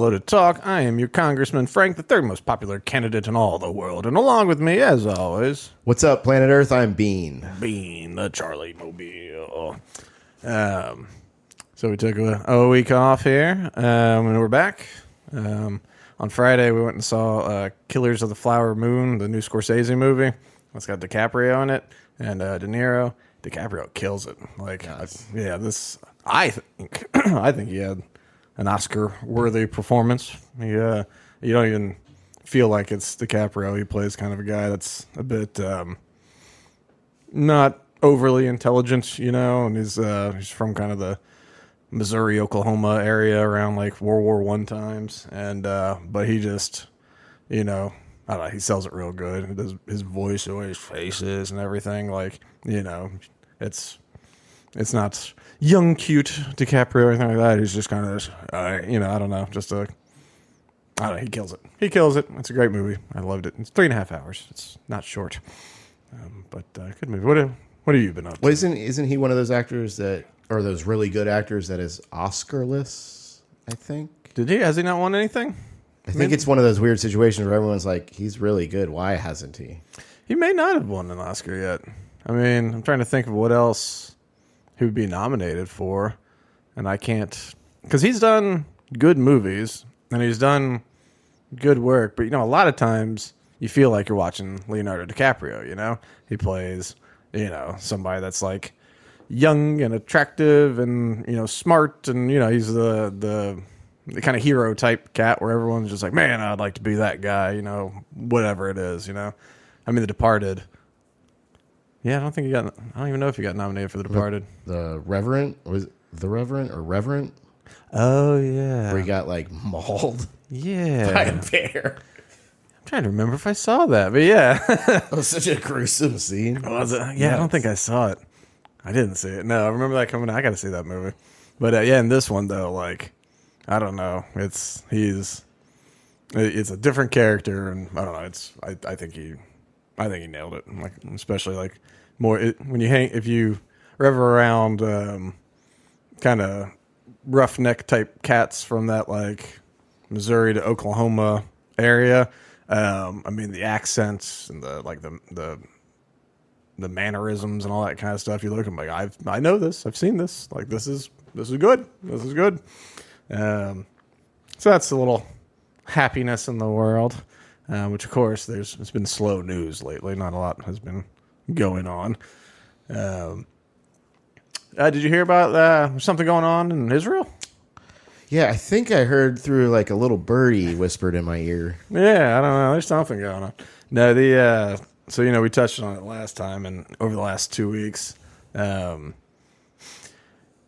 Loaded Talk. I am your Congressman Frank, the third most popular candidate in all the world. And along with me, as always, What's up, Planet Earth? I'm Bean. Bean, the Charlie Mobile. Um, so we took a, a week off here, um, and we're back. Um, on Friday, we went and saw uh, Killers of the Flower Moon, the new Scorsese movie. It's got DiCaprio in it and uh, De Niro. DiCaprio kills it. Like, I- yeah, this I think I think he had an Oscar-worthy performance. He, uh, you don't even feel like it's DiCaprio. He plays kind of a guy that's a bit. Um, not overly intelligent, you know, and he's uh, he's from kind of the Missouri, Oklahoma area around like World War One times, and uh, but he just, you know, I don't know, he sells it real good. His voice, his faces and everything, like you know, it's it's not young, cute DiCaprio or anything like that. He's just kind of, uh, you know, I don't know, just a. I don't know. He kills it. He kills it. It's a great movie. I loved it. It's three and a half hours. It's not short. Um, but uh, good movie. What have, what have you been up to? Well, isn't isn't he one of those actors that, or those really good actors that is Oscarless? I think. Did he? Has he not won anything? I think it's one of those weird situations where everyone's like, he's really good. Why hasn't he? He may not have won an Oscar yet. I mean, I'm trying to think of what else he would be nominated for, and I can't because he's done good movies and he's done good work. But you know, a lot of times you feel like you're watching Leonardo DiCaprio. You know, he plays you know somebody that's like young and attractive and you know smart and you know he's the the the kind of hero type cat where everyone's just like, man, I'd like to be that guy, you know, whatever it is, you know. I mean, The Departed. Yeah, I don't think he got. I don't even know if he got nominated for The Departed. The Reverend was it the Reverend or Reverend Oh yeah, where he got like mauled yeah. by a I'm trying to remember if I saw that, but yeah, That was such a gruesome scene. was it? Yeah, I don't think I saw it. I didn't see it. No, I remember that coming. out. I got to see that movie. But uh, yeah, in this one though, like I don't know. It's he's it's a different character, and I don't know. It's I, I think he I think he nailed it. Like especially like more it, when you hang if you are ever around um, kind of roughneck type cats from that like Missouri to Oklahoma area. Um, I mean the accents and the like the the the mannerisms and all that kind of stuff. You look them like I've I know this. I've seen this. Like this is this is good. This is good. Um, so that's a little happiness in the world, uh, which of course there's it's been slow news lately. Not a lot has been going on. Um, uh, did you hear about uh, something going on in Israel? Yeah, I think I heard through like a little birdie whispered in my ear. Yeah, I don't know. There's something going on. No, the uh, so you know we touched on it last time, and over the last two weeks, um,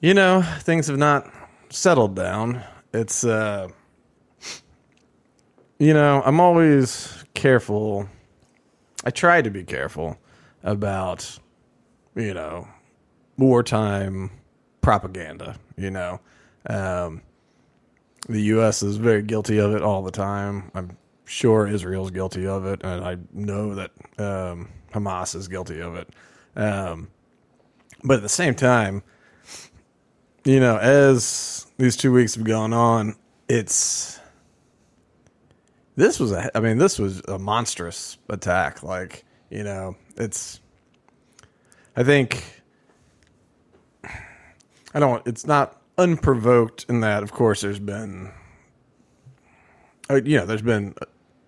you know things have not settled down. It's uh, you know I'm always careful. I try to be careful about you know wartime propaganda. You know. Um, the U.S. is very guilty of it all the time. I'm sure Israel's guilty of it, and I know that um, Hamas is guilty of it. Um, but at the same time, you know, as these two weeks have gone on, it's this was a. I mean, this was a monstrous attack. Like, you know, it's. I think. I don't. It's not unprovoked in that, of course, there's been, uh, you know, there's been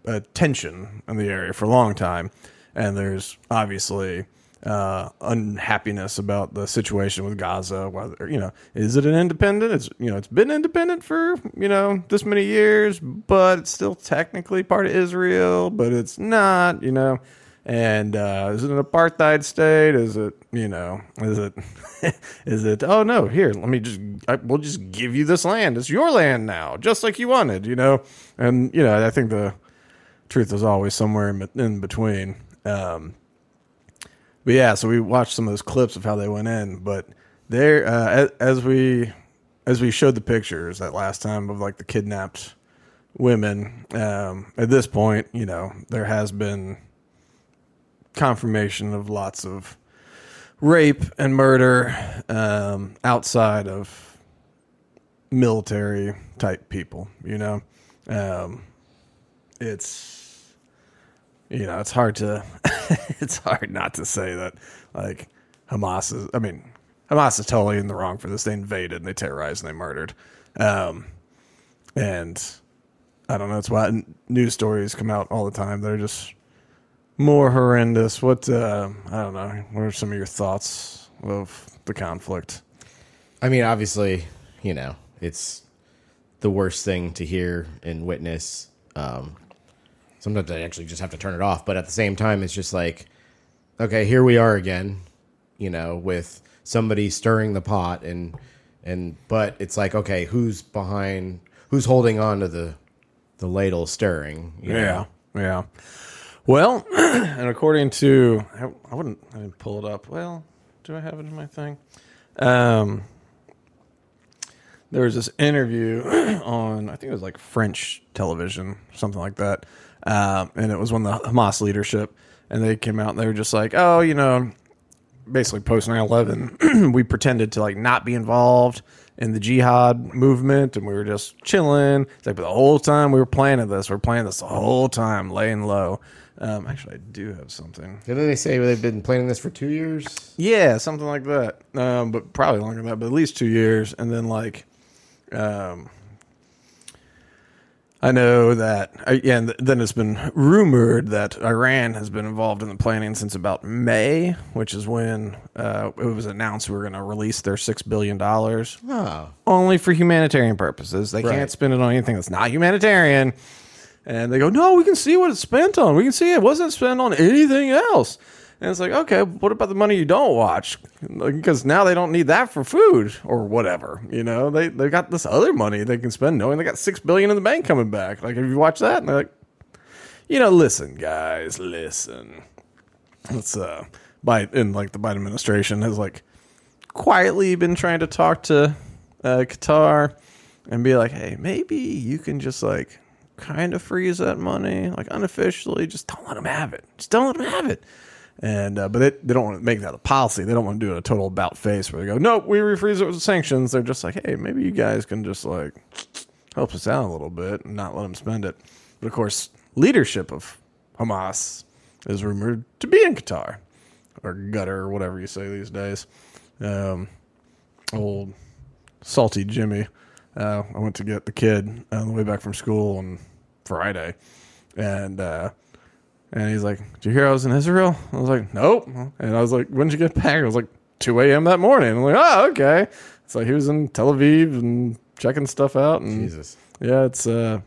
a, a tension in the area for a long time, and there's obviously uh, unhappiness about the situation with Gaza. Whether you know, is it an independent? It's you know, it's been independent for you know this many years, but it's still technically part of Israel, but it's not. You know. And uh, is it an apartheid state? Is it you know? Is it is it? Oh no! Here, let me just. I, we'll just give you this land. It's your land now, just like you wanted. You know, and you know. I think the truth is always somewhere in, in between. Um, but yeah, so we watched some of those clips of how they went in. But there, uh, as, we as we showed the pictures that last time of like the kidnapped women. Um, at this point, you know, there has been confirmation of lots of rape and murder um, outside of military type people. You know, um, it's you know it's hard to it's hard not to say that like Hamas is. I mean, Hamas is totally in the wrong for this. They invaded and they terrorized and they murdered. Um, and I don't know. It's why news stories come out all the time. They're just more horrendous. What uh, I don't know. What are some of your thoughts of the conflict? I mean, obviously, you know, it's the worst thing to hear and witness. Um, sometimes I actually just have to turn it off. But at the same time, it's just like, okay, here we are again, you know, with somebody stirring the pot and and but it's like, okay, who's behind? Who's holding on to the the ladle stirring? you know? Yeah, yeah. Well, and according to I, I wouldn't I didn't pull it up. Well, do I have it in my thing? Um, there was this interview on I think it was like French television, something like that, um, and it was when the Hamas leadership, and they came out and they were just like, oh, you know, basically post 9-11 we pretended to like not be involved in the jihad movement and we were just chilling. It's like but the whole time we were planning this we are planning this the whole time laying low. Um, actually i do have something. Didn't they say they've been planning this for two years? yeah something like that. Um, but probably longer than that but at least two years. And then like um, I know that, uh, yeah, and then it's been rumored that Iran has been involved in the planning since about May, which is when uh, it was announced we were going to release their $6 billion. only for humanitarian purposes. They Right. can't spend it on anything that's not humanitarian. And they go, no, we can see what it's spent on. We can see it wasn't spent on anything else. And it's like, okay, what about the money you don't watch? Because now they don't need that for food or whatever. You know, they they got this other money they can spend, knowing they got six billion in the bank coming back. Like, have you watched that? And they're like, you know, listen, guys, listen. Let's uh, Biden, and like the Biden administration has like quietly been trying to talk to uh, Qatar and be like, hey, maybe you can just like kind of freeze that money, like unofficially. Just don't let them have it. Just don't let them have it. And uh, but they, they don't want to make that a policy. They don't want to do a total about face where they go, nope, we refreeze it with sanctions. They're just like, hey, maybe you guys can just like help us out a little bit and not let them spend it. But of course, leadership of Hamas is rumored to be in Qatar or gutter or whatever you say these days. Um, old salty Jimmy. Uh, I went to get the kid on the way back from school on Friday, and uh, and he's like, "Did you hear I was in Israel?" I was like, "Nope." And I was like, "When did you get back?" I was like, "2 a.m. that morning." I'm like, "Oh, okay." It's like he was in Tel Aviv and checking stuff out, and Jesus. yeah, it's uh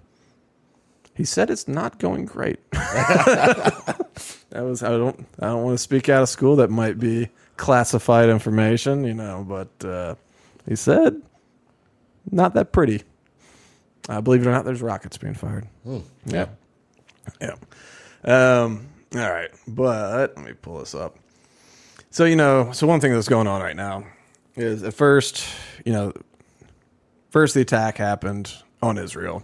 he said it's not going great. that was I don't I don't want to speak out of school. That might be classified information, you know, but uh he said not that pretty. Uh, believe it or not, there's rockets being fired. Yeah. Yeah. Um, all right. But let me pull this up. So, you know, so one thing that's going on right now is at first, you know, first the attack happened on Israel,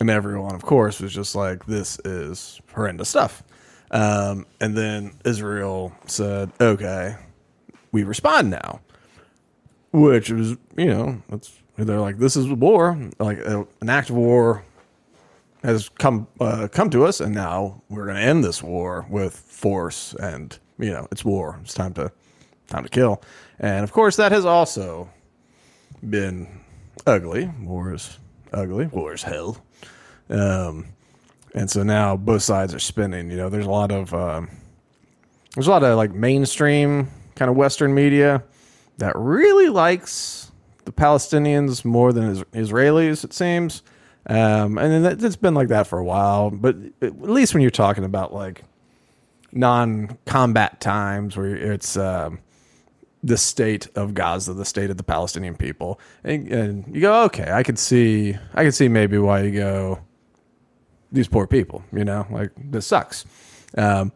and everyone, of course, was just like, "This is horrendous stuff." Um, and then Israel said, "Okay, we respond now," which was, you know, that's they're like, "This is war, like an act of war." Has come uh, come to us, and now we're going to end this war with force, and you know it's war. It's time to time to kill, and of course that has also been ugly. War is ugly. War is hell. Um, and so now both sides are spinning. You know, there's a lot of um, there's a lot of like mainstream kind of Western media that really likes the Palestinians more than is- Israelis. It seems, um, and then that- it's been like that for a while. But at least when you're talking about like non-combat times, where it's um, the state of Gaza, the state of the Palestinian people, and, and you go, okay, I could see, I could see maybe why you go, these poor people, you know, like this sucks. Um,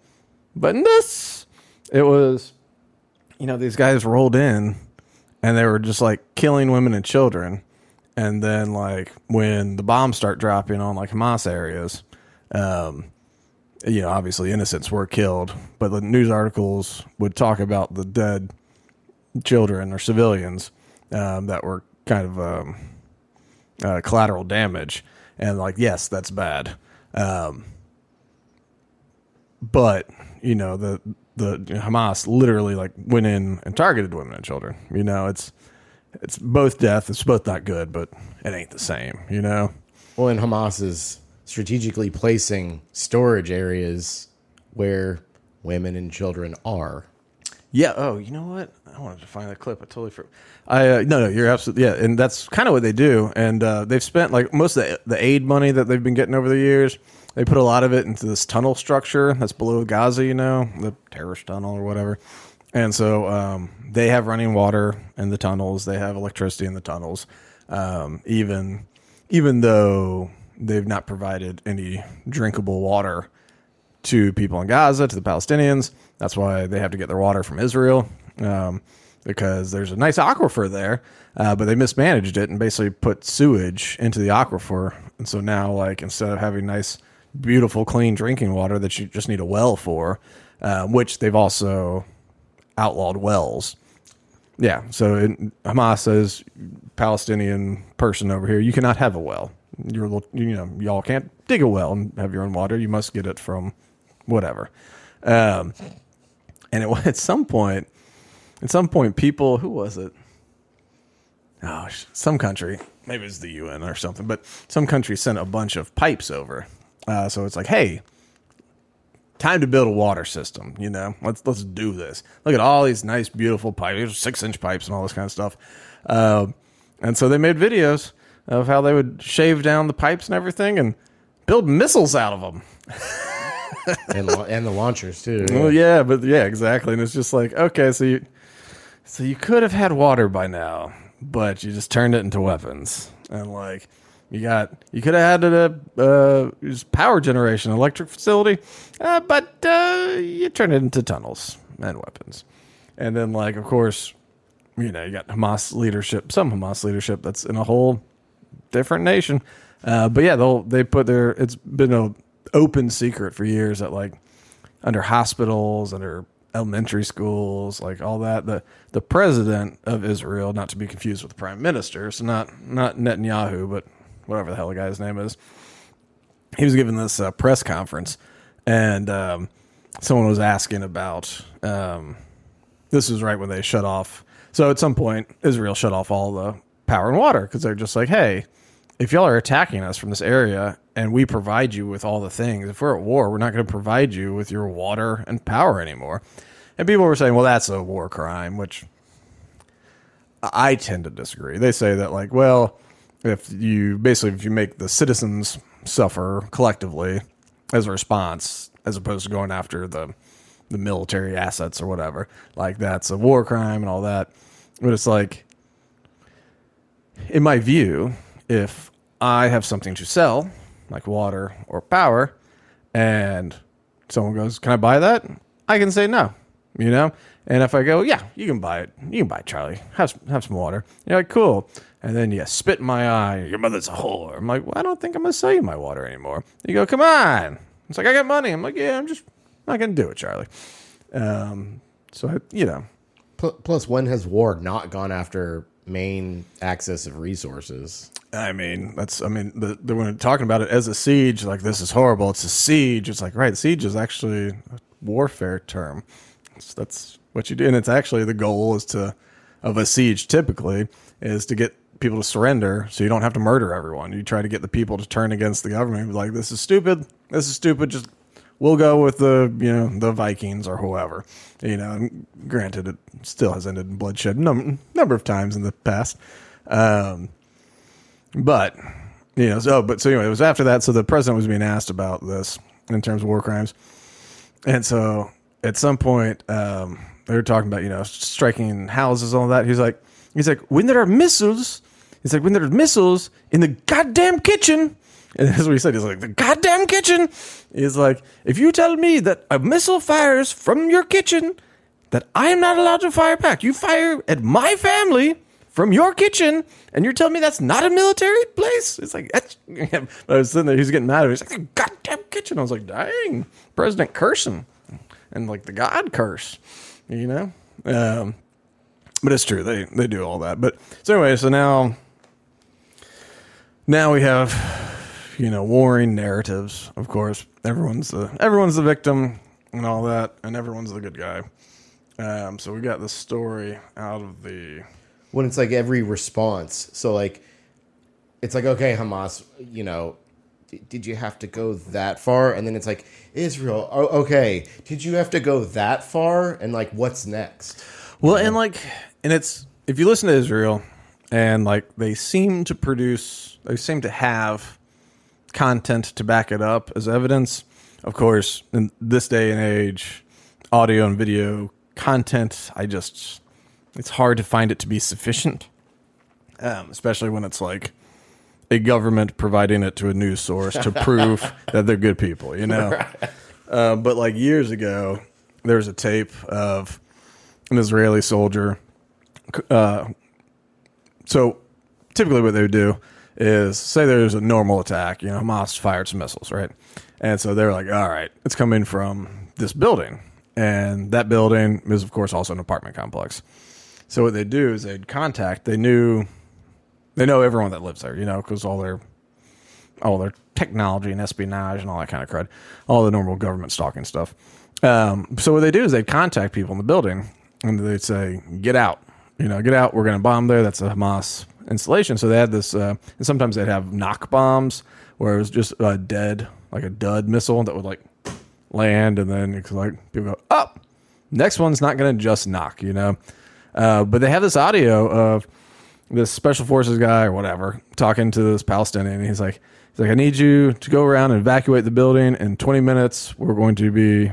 but in this, it was, you know, these guys rolled in, and they were just like killing women and children, and then like when the bombs start dropping on like Hamas areas, um, you know, obviously innocents were killed, but the news articles would talk about the dead children or civilians um, that were kind of um, uh, collateral damage, and like yes, that's bad. Um, but you know the the Hamas literally like went in and targeted women and children. You know, it's it's both death. It's both not good, but it ain't the same. You know. Well, and Hamas is strategically placing storage areas where women and children are. Yeah. Oh, you know what? I wanted to find that clip. I totally forgot. I uh, no, no, you're absolutely yeah, and that's kind of what they do. And uh, they've spent like most of the, the aid money that they've been getting over the years. They put a lot of it into this tunnel structure that's below Gaza, you know, the terrorist tunnel or whatever. And so um, they have running water in the tunnels. They have electricity in the tunnels. Um, even even though they've not provided any drinkable water to people in Gaza, to the Palestinians. That's why they have to get their water from Israel um, because there's a nice aquifer there, uh, but they mismanaged it and basically put sewage into the aquifer. And so now, like, instead of having nice, beautiful, clean drinking water that you just need a well for, uh, which they've also outlawed wells. Yeah, so Hamas says Palestinian person over here, you cannot have a well. You're, you know, y'all can't dig a well and have your own water. You must get it from whatever. Um, and it, at some point, at some point, people who was it? Oh, some country, maybe it's the UN or something, but some country sent a bunch of pipes over. Uh, so it's like, hey, time to build a water system. You know, let's let's do this. Look at all these nice, beautiful pipes, six inch pipes, and all this kind of stuff. Uh, and so they made videos of how they would shave down the pipes and everything and build missiles out of them. and and the launchers too. Well, yeah, but yeah, exactly. And it's just like, okay, so you so you could have had water by now, but you just turned it into weapons. And like you got you could have had a uh, power generation electric facility, uh, but uh, you turned it into tunnels and weapons. And then like of course, you know, you got Hamas leadership, some Hamas leadership that's in a whole different nation. Uh, but yeah, they'll they put their it's been a open secret for years that like under hospitals, under elementary schools, like all that. The the president of Israel, not to be confused with the prime minister, so not not Netanyahu, but whatever the hell the guy's name is. He was giving this uh, press conference, and um, someone was asking about. Um, this was right when they shut off. So at some point, Israel shut off all the power and water because they're just like, hey, if y'all are attacking us from this area and we provide you with all the things, if we're at war, we're not going to provide you with your water and power anymore. And people were saying, well, that's a war crime, which I tend to disagree. They say that, like, well, if you basically, if you make the citizens suffer collectively as a response, as opposed to going after the, the military assets or whatever, like that's a war crime and all that. But it's like, in my view, if I have something to sell, like water or power, and someone goes, "Can I buy that?" I can say no, you know. And if I go, "Yeah, you can buy it. You can buy it, Charlie. Have some, have some water." You're like, "Cool." And then you spit in my eye. Your mother's a whore. I'm like, well, I don't think I'm gonna sell you my water anymore. You go, "Come on." It's like I got money. I'm like, "Yeah, I'm just not gonna do it, Charlie." Um, so I, you know. Plus, when has war not gone after main access of resources? I mean, that's I mean, the, the, when talking about it as a siege, like this is horrible. It's a siege. It's like right, siege is actually a warfare term. It's, that's what you do, and it's actually the goal is to of a siege typically is to get people to surrender, so you don't have to murder everyone. You try to get the people to turn against the government. Like this is stupid. This is stupid. Just we'll go with the you know the Vikings or whoever. You know, and granted, it still has ended in bloodshed num- number of times in the past. Um, but you know, so but so anyway, it was after that. So the president was being asked about this in terms of war crimes, and so at some point um, they were talking about you know striking houses all that. He's like, he's like, when there are missiles, he's like, when there are missiles in the goddamn kitchen. And that's what he said. He's like, the goddamn kitchen. He's like, if you tell me that a missile fires from your kitchen, that I am not allowed to fire back. You fire at my family from your kitchen, and you're telling me that's not a military place? It's like, that's, I was sitting there, he's getting mad at me. He's like, the goddamn kitchen. I was like, dang, President cursing. And like the God curse, you know? Um, but it's true. They, they do all that. But so anyway, so now now we have, you know, warring narratives. Of course, everyone's the everyone's the victim and all that, and everyone's the good guy. Um, so we got this story out of the when it's like every response. So like, it's like okay, Hamas, you know, did you have to go that far? And then it's like Israel, oh, okay, did you have to go that far? And like, what's next? Well, and like, and it's if you listen to Israel, and like they seem to produce, they seem to have content to back it up as evidence. Of course, in this day and age, audio and video content, I just, it's hard to find it to be sufficient, um, especially when it's like a government providing it to a news source to prove that they're good people, you know. Uh, but like years ago, there was a tape of an Israeli soldier. Uh, so typically, what they would do is say there's a normal attack. You know, Hamas fired some missiles, right? And so they're like, all right, it's coming from this building. And that building is, of course, also an apartment complex. So what they do is they'd contact, they knew, they know everyone that lives there, you know, because all their, all their technology and espionage and all that kind of crud, all the normal government stalking stuff. Um, so what they do is they'd contact people in the building and they'd say, get out, you know, get out. We're going to bomb there. That's a Hamas installation. So they had this, uh, and sometimes they'd have knock bombs where it was just a dead, like a dud missile that would like land, and then it's like people go up. Oh, next one's not going to just knock, you know. Uh, but they have this audio of this special forces guy or whatever talking to this Palestinian. He's like, he's like, I need you to go around and evacuate the building in 20 minutes. We're going to be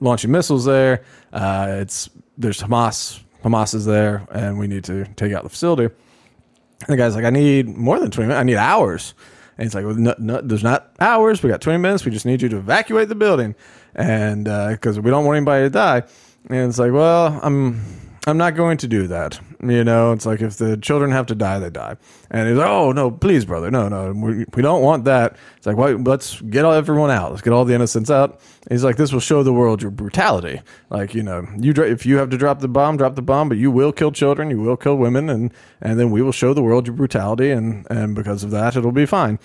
launching missiles there. Uh, it's there's Hamas. Hamas is there, and we need to take out the facility. And the guy's like, I need more than 20 minutes. I need hours. And he's like, well, no, no, there's not hours. We got 20 minutes. We just need you to evacuate the building. And because uh, we don't want anybody to die. And it's like, well, I'm I'm not going to do that. You know, it's like if the children have to die, they die. And he's like, oh, no, please, brother. No, no, we, we don't want that. It's like, well, let's get all, everyone out. Let's get all the innocents out. And he's like, this will show the world your brutality. Like, you know, you if you have to drop the bomb, drop the bomb, but you will kill children, you will kill women, and, and then we will show the world your brutality. And, and because of that, it'll be fine.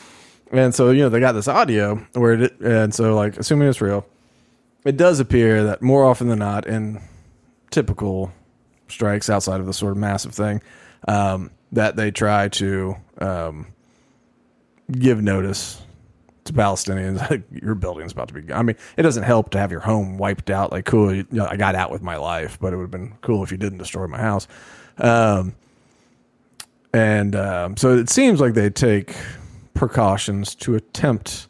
And so, you know, they got this audio where it, and so, like, assuming it's real, it does appear that more often than not, in typical strikes outside of the sort of massive thing um, that they try to um, give notice to Palestinians like your building's about to be. I mean, it doesn't help to have your home wiped out. Like, cool, you know, I got out with my life, but it would have been cool if you didn't destroy my house. Um, and um, so it seems like they take precautions to attempt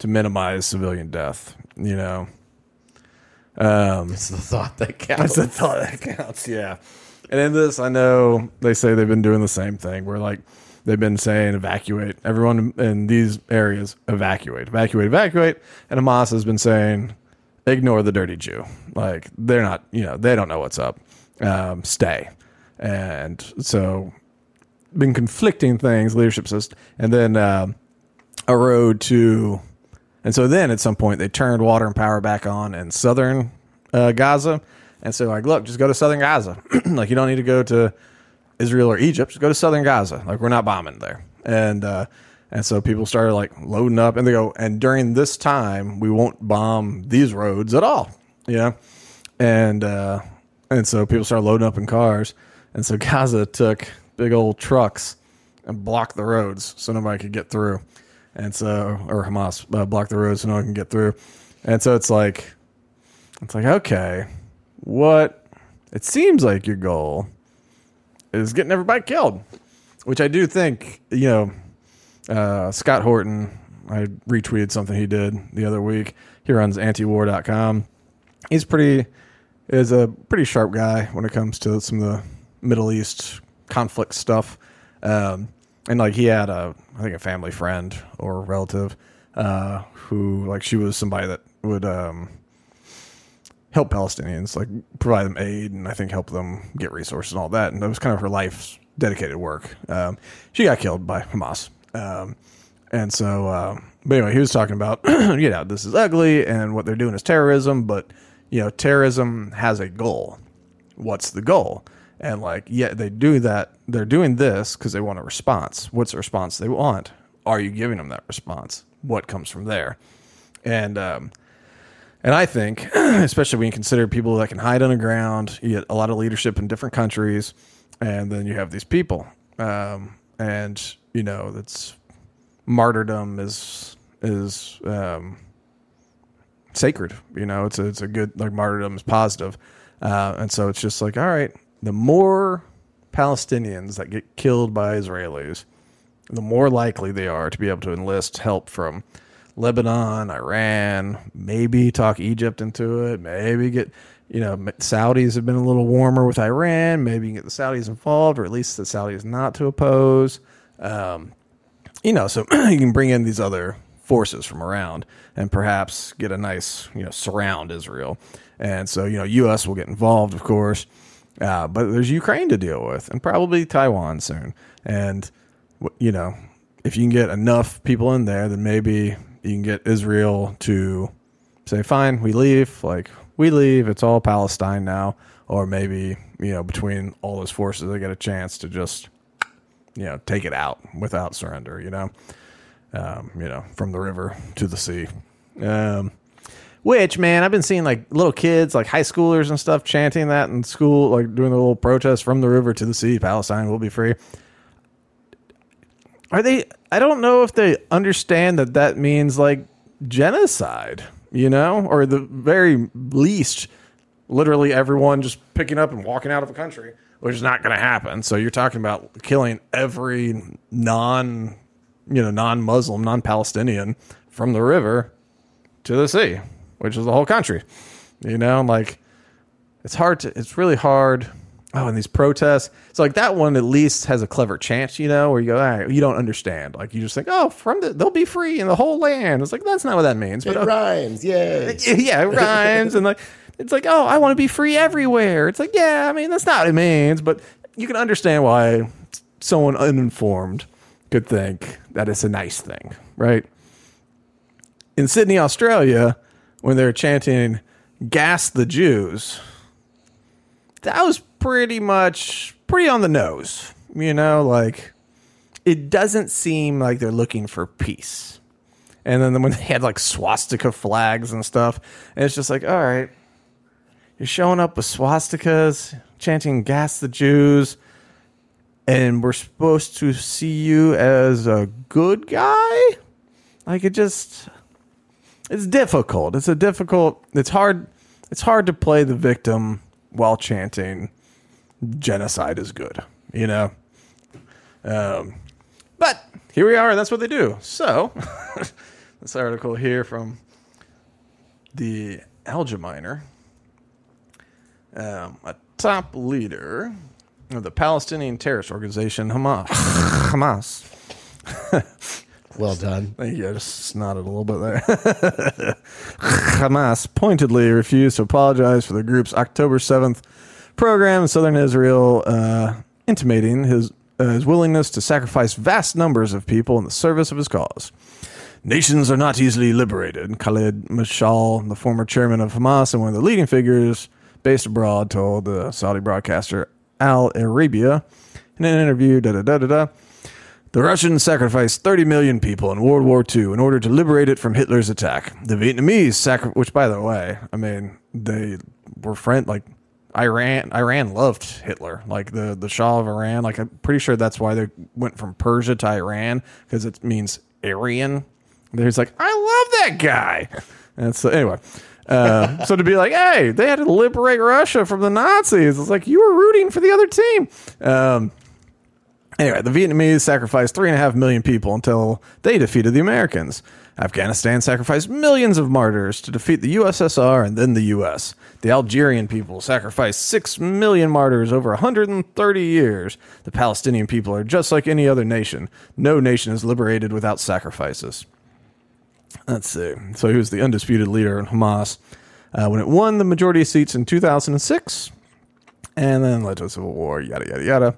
to minimize civilian death. You know, um, it's the thought that counts. It's the thought that counts. Yeah. And in this, I know they say they've been doing the same thing. Where like they've been saying evacuate everyone in these areas, evacuate, evacuate, evacuate, and Hamas has been saying ignore the dirty Jew. Like they're not, you know, they don't know what's up. Um, stay. And so, been conflicting things. Leadership says, and then um, a road to and so then at some point they turned water and power back on in southern uh, Gaza. And so like, look, just go to southern Gaza. like you don't need to go to Israel or Egypt. Just go to southern Gaza. Like we're not bombing there. And uh, and so people started like loading up, and they go. And during this time, we won't bomb these roads at all. Know, and uh, and so people started loading up in cars. And so Gaza took big old trucks and blocked the roads so nobody could get through and so or Hamas uh, the road so no one can get through, and so it's like, it's like okay, what? It seems like your goal is getting everybody killed, which I do think you know. Uh, Scott Horton, I retweeted something he did the other week. He runs antiwar.com. He's pretty is a pretty sharp guy when it comes to some of the Middle East conflict stuff. Um, and like he had a I think a family friend or relative uh, who like she was somebody that would um, help Palestinians, like provide them aid and I think help them get resources and all that. And that was kind of her life's dedicated work. Um, she got killed by Hamas, um, and so uh, but anyway, he was talking about you know this is ugly and what they're doing is terrorism, but you know terrorism has a goal. What's the goal? And like yeah they do that they're doing this because they want a response what's the response they want are you giving them that response? What comes from there? And um, and I think, especially when you consider people that can hide underground, you get a lot of leadership in different countries, and then you have these people, um, and you know that's martyrdom is is um, sacred. You know, it's a, it's a good like martyrdom is positive, uh, and so it's just like all right, the more Palestinians that get killed by Israelis, the more likely they are to be able to enlist help from Lebanon, Iran, maybe talk Egypt into it, maybe get, you know, Saudis have been a little warmer with Iran, maybe you can get the Saudis involved, or at least the Saudis not to oppose. Um, you know, so you can bring in these other forces from around and perhaps get a nice, you know, surround Israel. And so, you know, U.S. will get involved, of course, uh, but there's Ukraine to deal with and probably Taiwan soon. And, you know, if you can get enough people in there, then maybe you can get Israel to say, fine, we leave. Like, we leave. It's all Palestine now. Or maybe, you know, between all those forces, they get a chance to just, you know, take it out without surrender, you know, um, you know, from the river to the sea. Um, which, man, I've been seeing like little kids, like high schoolers and stuff, chanting that in school, like doing the little protest from the river to the sea. Palestine will be free. Are they? I don't know if they understand that that means like genocide, you know, or the very least, literally everyone just picking up and walking out of a country, which is not going to happen. So you're talking about killing every non, you know, non-Muslim, non-Palestinian from the river to the sea, which is the whole country. You know, like it's hard to. It's really hard oh, and these protests. It's like that one at least has a clever chance, you know, where you go, all right, you don't understand. Like you just think, oh, from the, they'll be free in the whole land. It's like that's not what that means. But it uh, rhymes, yeah, yeah, it rhymes, and like it's like, oh, I want to be free everywhere. It's like, yeah, I mean that's not what it means, but you can understand why someone uninformed could think that it's a nice thing, right? In Sydney, Australia, when they're chanting "Gas the Jews," that was pretty much pretty on the nose. You know, like it doesn't seem like they're looking for peace. And then when they had like swastika flags and stuff, and it's just like, all right, you're showing up with swastikas, chanting "Gas the Jews," and we're supposed to see you as a good guy. Like it just, it's difficult. It's a difficult. It's hard. It's hard to play the victim while chanting genocide is good, you know? Um, but here we are, and that's what they do. So, this article here from the Algemeiner, um, a top leader of the Palestinian terrorist organization Hamas. Hamas. well done. Thank you. I just snotted a little bit there. Hamas pointedly refused to apologize for the group's October 7th pogrom in southern Israel, uh, intimating his, uh, his willingness to sacrifice vast numbers of people in the service of his cause. Nations are not easily liberated. Khalid Mashal, the former chairman of Hamas and one of the leading figures based abroad, told the Saudi broadcaster Al Arabiya in an interview. Da da da da da. The Russians sacrificed 30 million people in World War II in order to liberate it from Hitler's attack. The Vietnamese sacrificed, which, by the way, I mean, they were friend like Iran Iran loved Hitler, like the the Shah of Iran. Like I'm pretty sure that's why they went from Persia to Iran because it means Aryan. There's like I love that guy, and so anyway. Uh, so to be like, hey, they had to liberate Russia from the Nazis. It's like you were rooting for the other team. Um, anyway, the Vietnamese sacrificed three and a half million people until they defeated the Americans. Afghanistan sacrificed millions of martyrs to defeat the USSR and then the US. The Algerian people sacrificed 6 million martyrs over 130 years. The Palestinian people are just like any other nation. No nation is liberated without sacrifices. Let's see. So he was the undisputed leader in Hamas uh, when it won the majority of seats in 2006 and then led to a civil war, yada, yada, yada.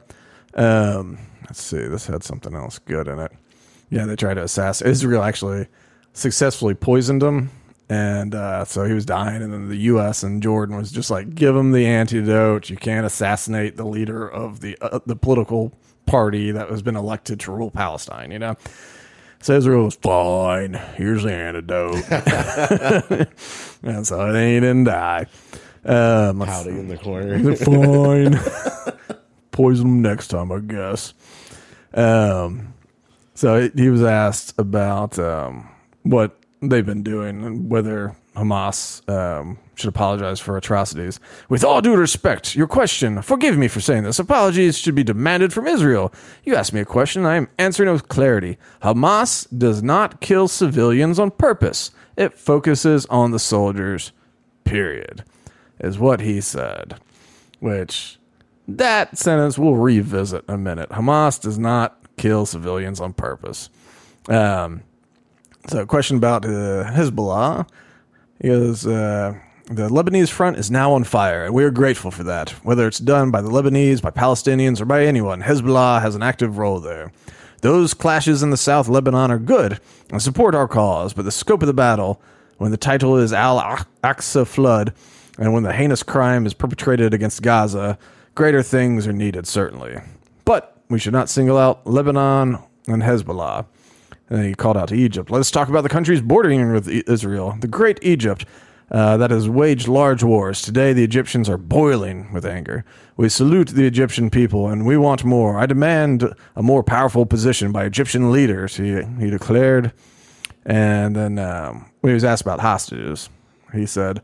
Um, let's see. This had something else good in it. Yeah, they tried to assassinate. Israel actually successfully poisoned him, and uh, so he was dying. And then the U.S. and Jordan was just like, give him the antidote. You can't assassinate the leader of the uh, the political party that has been elected to rule Palestine. You know. So Israel was fine. Here's the antidote. and so they didn't die. Um, Pouting in the corner. fine. Poison them next time, I guess. Um, so he was asked about um, what they've been doing and whether Hamas um, should apologize for atrocities. With all due respect, your question, forgive me for saying this, apologies should be demanded from Israel. You asked me a question, I am answering it with clarity. Hamas does not kill civilians on purpose, it focuses on the soldiers, period, is what he said. Which that sentence we'll revisit in a minute. Hamas does not kill civilians on purpose. Um, so, question about uh, Hezbollah is uh, the Lebanese front is now on fire, and we are grateful for that. Whether it's done by the Lebanese, by Palestinians, or by anyone, Hezbollah has an active role there. Those clashes in the South Lebanon are good and support our cause, but the scope of the battle, when the title is Al Aqsa Flood, and when the heinous crime is perpetrated against Gaza, greater things are needed, certainly. But we should not single out Lebanon and Hezbollah. And then he called out to Egypt. Let's talk about the countries bordering with Israel, the great Egypt uh, that has waged large wars. Today, the Egyptians are boiling with anger. We salute the Egyptian people, and we want more. I demand a more powerful position by Egyptian leaders, he, he declared. And then um, when he was asked about hostages, he said,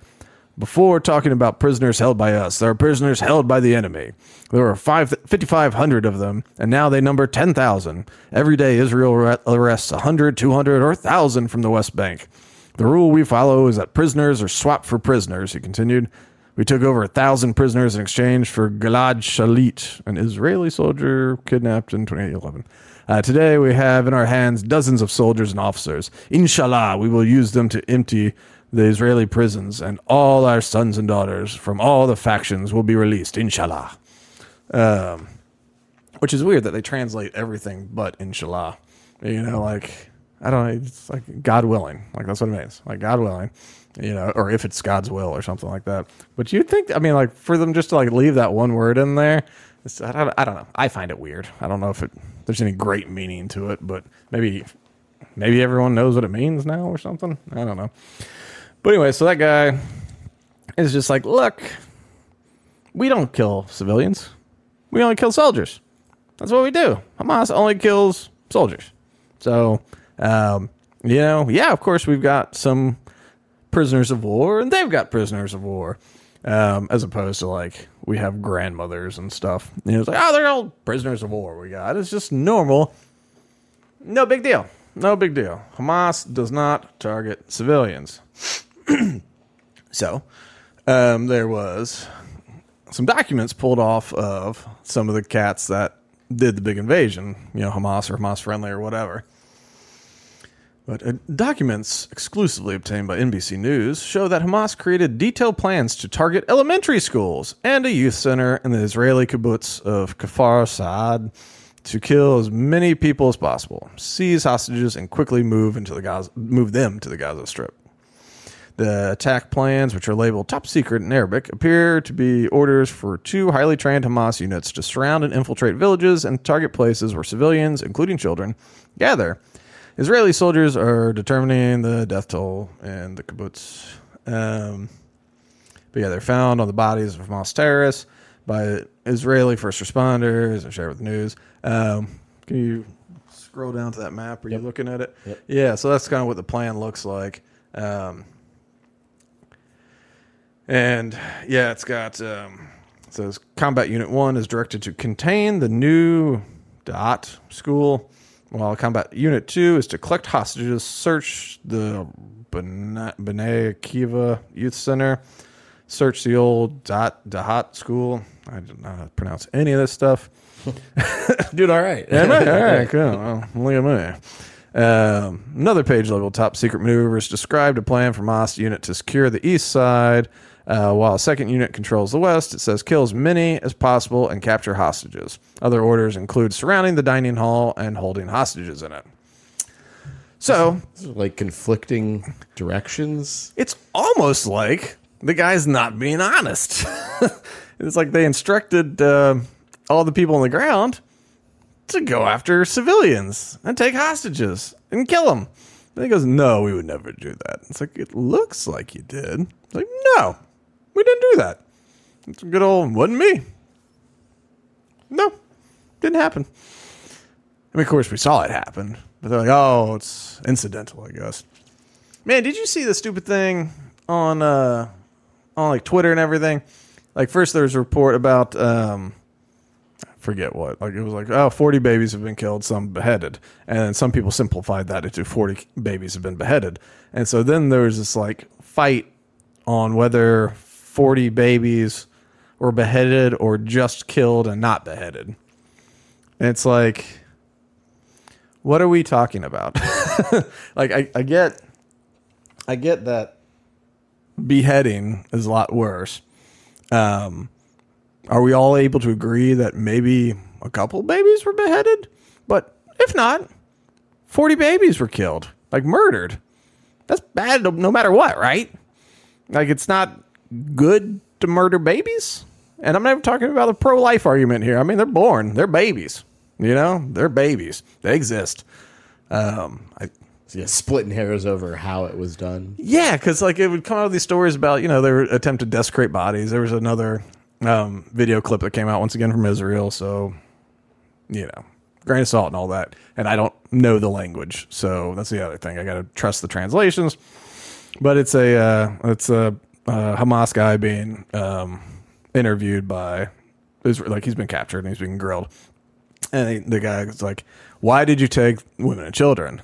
before talking about prisoners held by us, there are prisoners held by the enemy. There were five- 5,500 of them, and now they number 10,000. Every day, Israel arrests 100, 200, or 1,000 from the West Bank. The rule we follow is that prisoners are swapped for prisoners, he continued. We took over a thousand prisoners in exchange for Gilad Shalit, an Israeli soldier kidnapped in 2011. Uh, today, we have in our hands dozens of soldiers and officers. Inshallah, we will use them to empty the Israeli prisons, and all our sons and daughters from all the factions will be released. Inshallah. Um, which is weird that they translate everything but inshallah. You know, like I don't know, it's like God willing. Like that's what it means. Like God willing. You know, or if it's God's will or something like that. But you'd think, I mean, like for them just to like leave that one word in there, I, don't, I don't know. I find it weird. I don't know if it there's any great meaning to it, but maybe maybe everyone knows what it means now or something. I don't know. But anyway, so that guy is just like, look, we don't kill civilians. We only kill soldiers. That's what we do. Hamas only kills soldiers. So, um, you know, yeah, of course, we've got some prisoners of war, and they've got prisoners of war, um, as opposed to like we have grandmothers and stuff. You know, it's like, oh, they're all prisoners of war we got. It's just normal. No big deal. No big deal. Hamas does not target civilians. so, um, there was some documents pulled off of some of the cats that did the big invasion, you know, Hamas or Hamas friendly or whatever. But uh, documents exclusively obtained by NBC News show that Hamas created detailed plans to target elementary schools and a youth center in the Israeli kibbutz of Kfar Saad to kill as many people as possible, seize hostages, and quickly move into the Gaza, move them to the Gaza Strip. The attack plans, which are labeled top secret in Arabic, appear to be orders for two highly trained Hamas units to surround and infiltrate villages and target places where civilians, including children, gather. Israeli soldiers are determining the death toll in the kibbutz. Um, but yeah, they're found on the bodies of Hamas terrorists by Israeli first responders and shared with the news. Um, can you scroll down to that map? Are you looking at it? Yep. Yeah, so that's kind of what the plan looks like. Um, and yeah, it's got um, it says Combat Unit One is directed to contain the new dot school, while Combat Unit Two is to collect hostages, search the B'nai Akiva Youth Center, search the old dot Dahat school. I how to pronounce any of this stuff. Dude, all right. Yeah, right. all right, cool. Well, look at me. Um, another page level top secret maneuvers described a plan for Moss unit to secure the east side, uh, while a second unit controls the west. It says kill as many as possible and capture hostages. Other orders include surrounding the dining hall and holding hostages in it. So like conflicting directions. it's almost like the guy's not being honest. it's like they instructed uh, all the people on the ground to go after civilians and take hostages and kill them. And he goes, No, we would never do that. It's like, It looks like you did. It's like, No, we didn't do that. It's a good old, wasn't me. No, didn't happen. I mean, of course, we saw it happen, but they're like, oh, it's incidental, I guess. Man, did you see the stupid thing on uh on like Twitter and everything? Like, first there was a report about um, forget what. Like, it was like, oh, 40 babies have been killed, some beheaded, and some people simplified that into 40 babies have been beheaded, and so then there was this like fight on whether 40 babies were beheaded or just killed and not beheaded. And it's like, what are we talking about? like, I, I get, I get that beheading is a lot worse. Um, are we all able to agree that maybe a couple babies were beheaded? But if not, 40 babies were killed, like murdered. That's bad no matter what, right? Like, it's not good to murder babies. And I'm not even talking about the pro life argument here. I mean, they're born, they're babies. You know, they're babies, they exist. Um, I, Yeah, splitting hairs over how it was done. yeah, because like it would come out of these stories about you know they were attempt to desecrate bodies. There was another um, video clip that came out once again from Israel. So you know, grain of salt and all that. And I don't know the language, so that's the other thing. I got to trust the translations. But it's a uh, it's a uh, Hamas guy being um, interviewed by Israel. Like he's been captured and he's being grilled. And he, the guy is like, "Why did you take women and children?"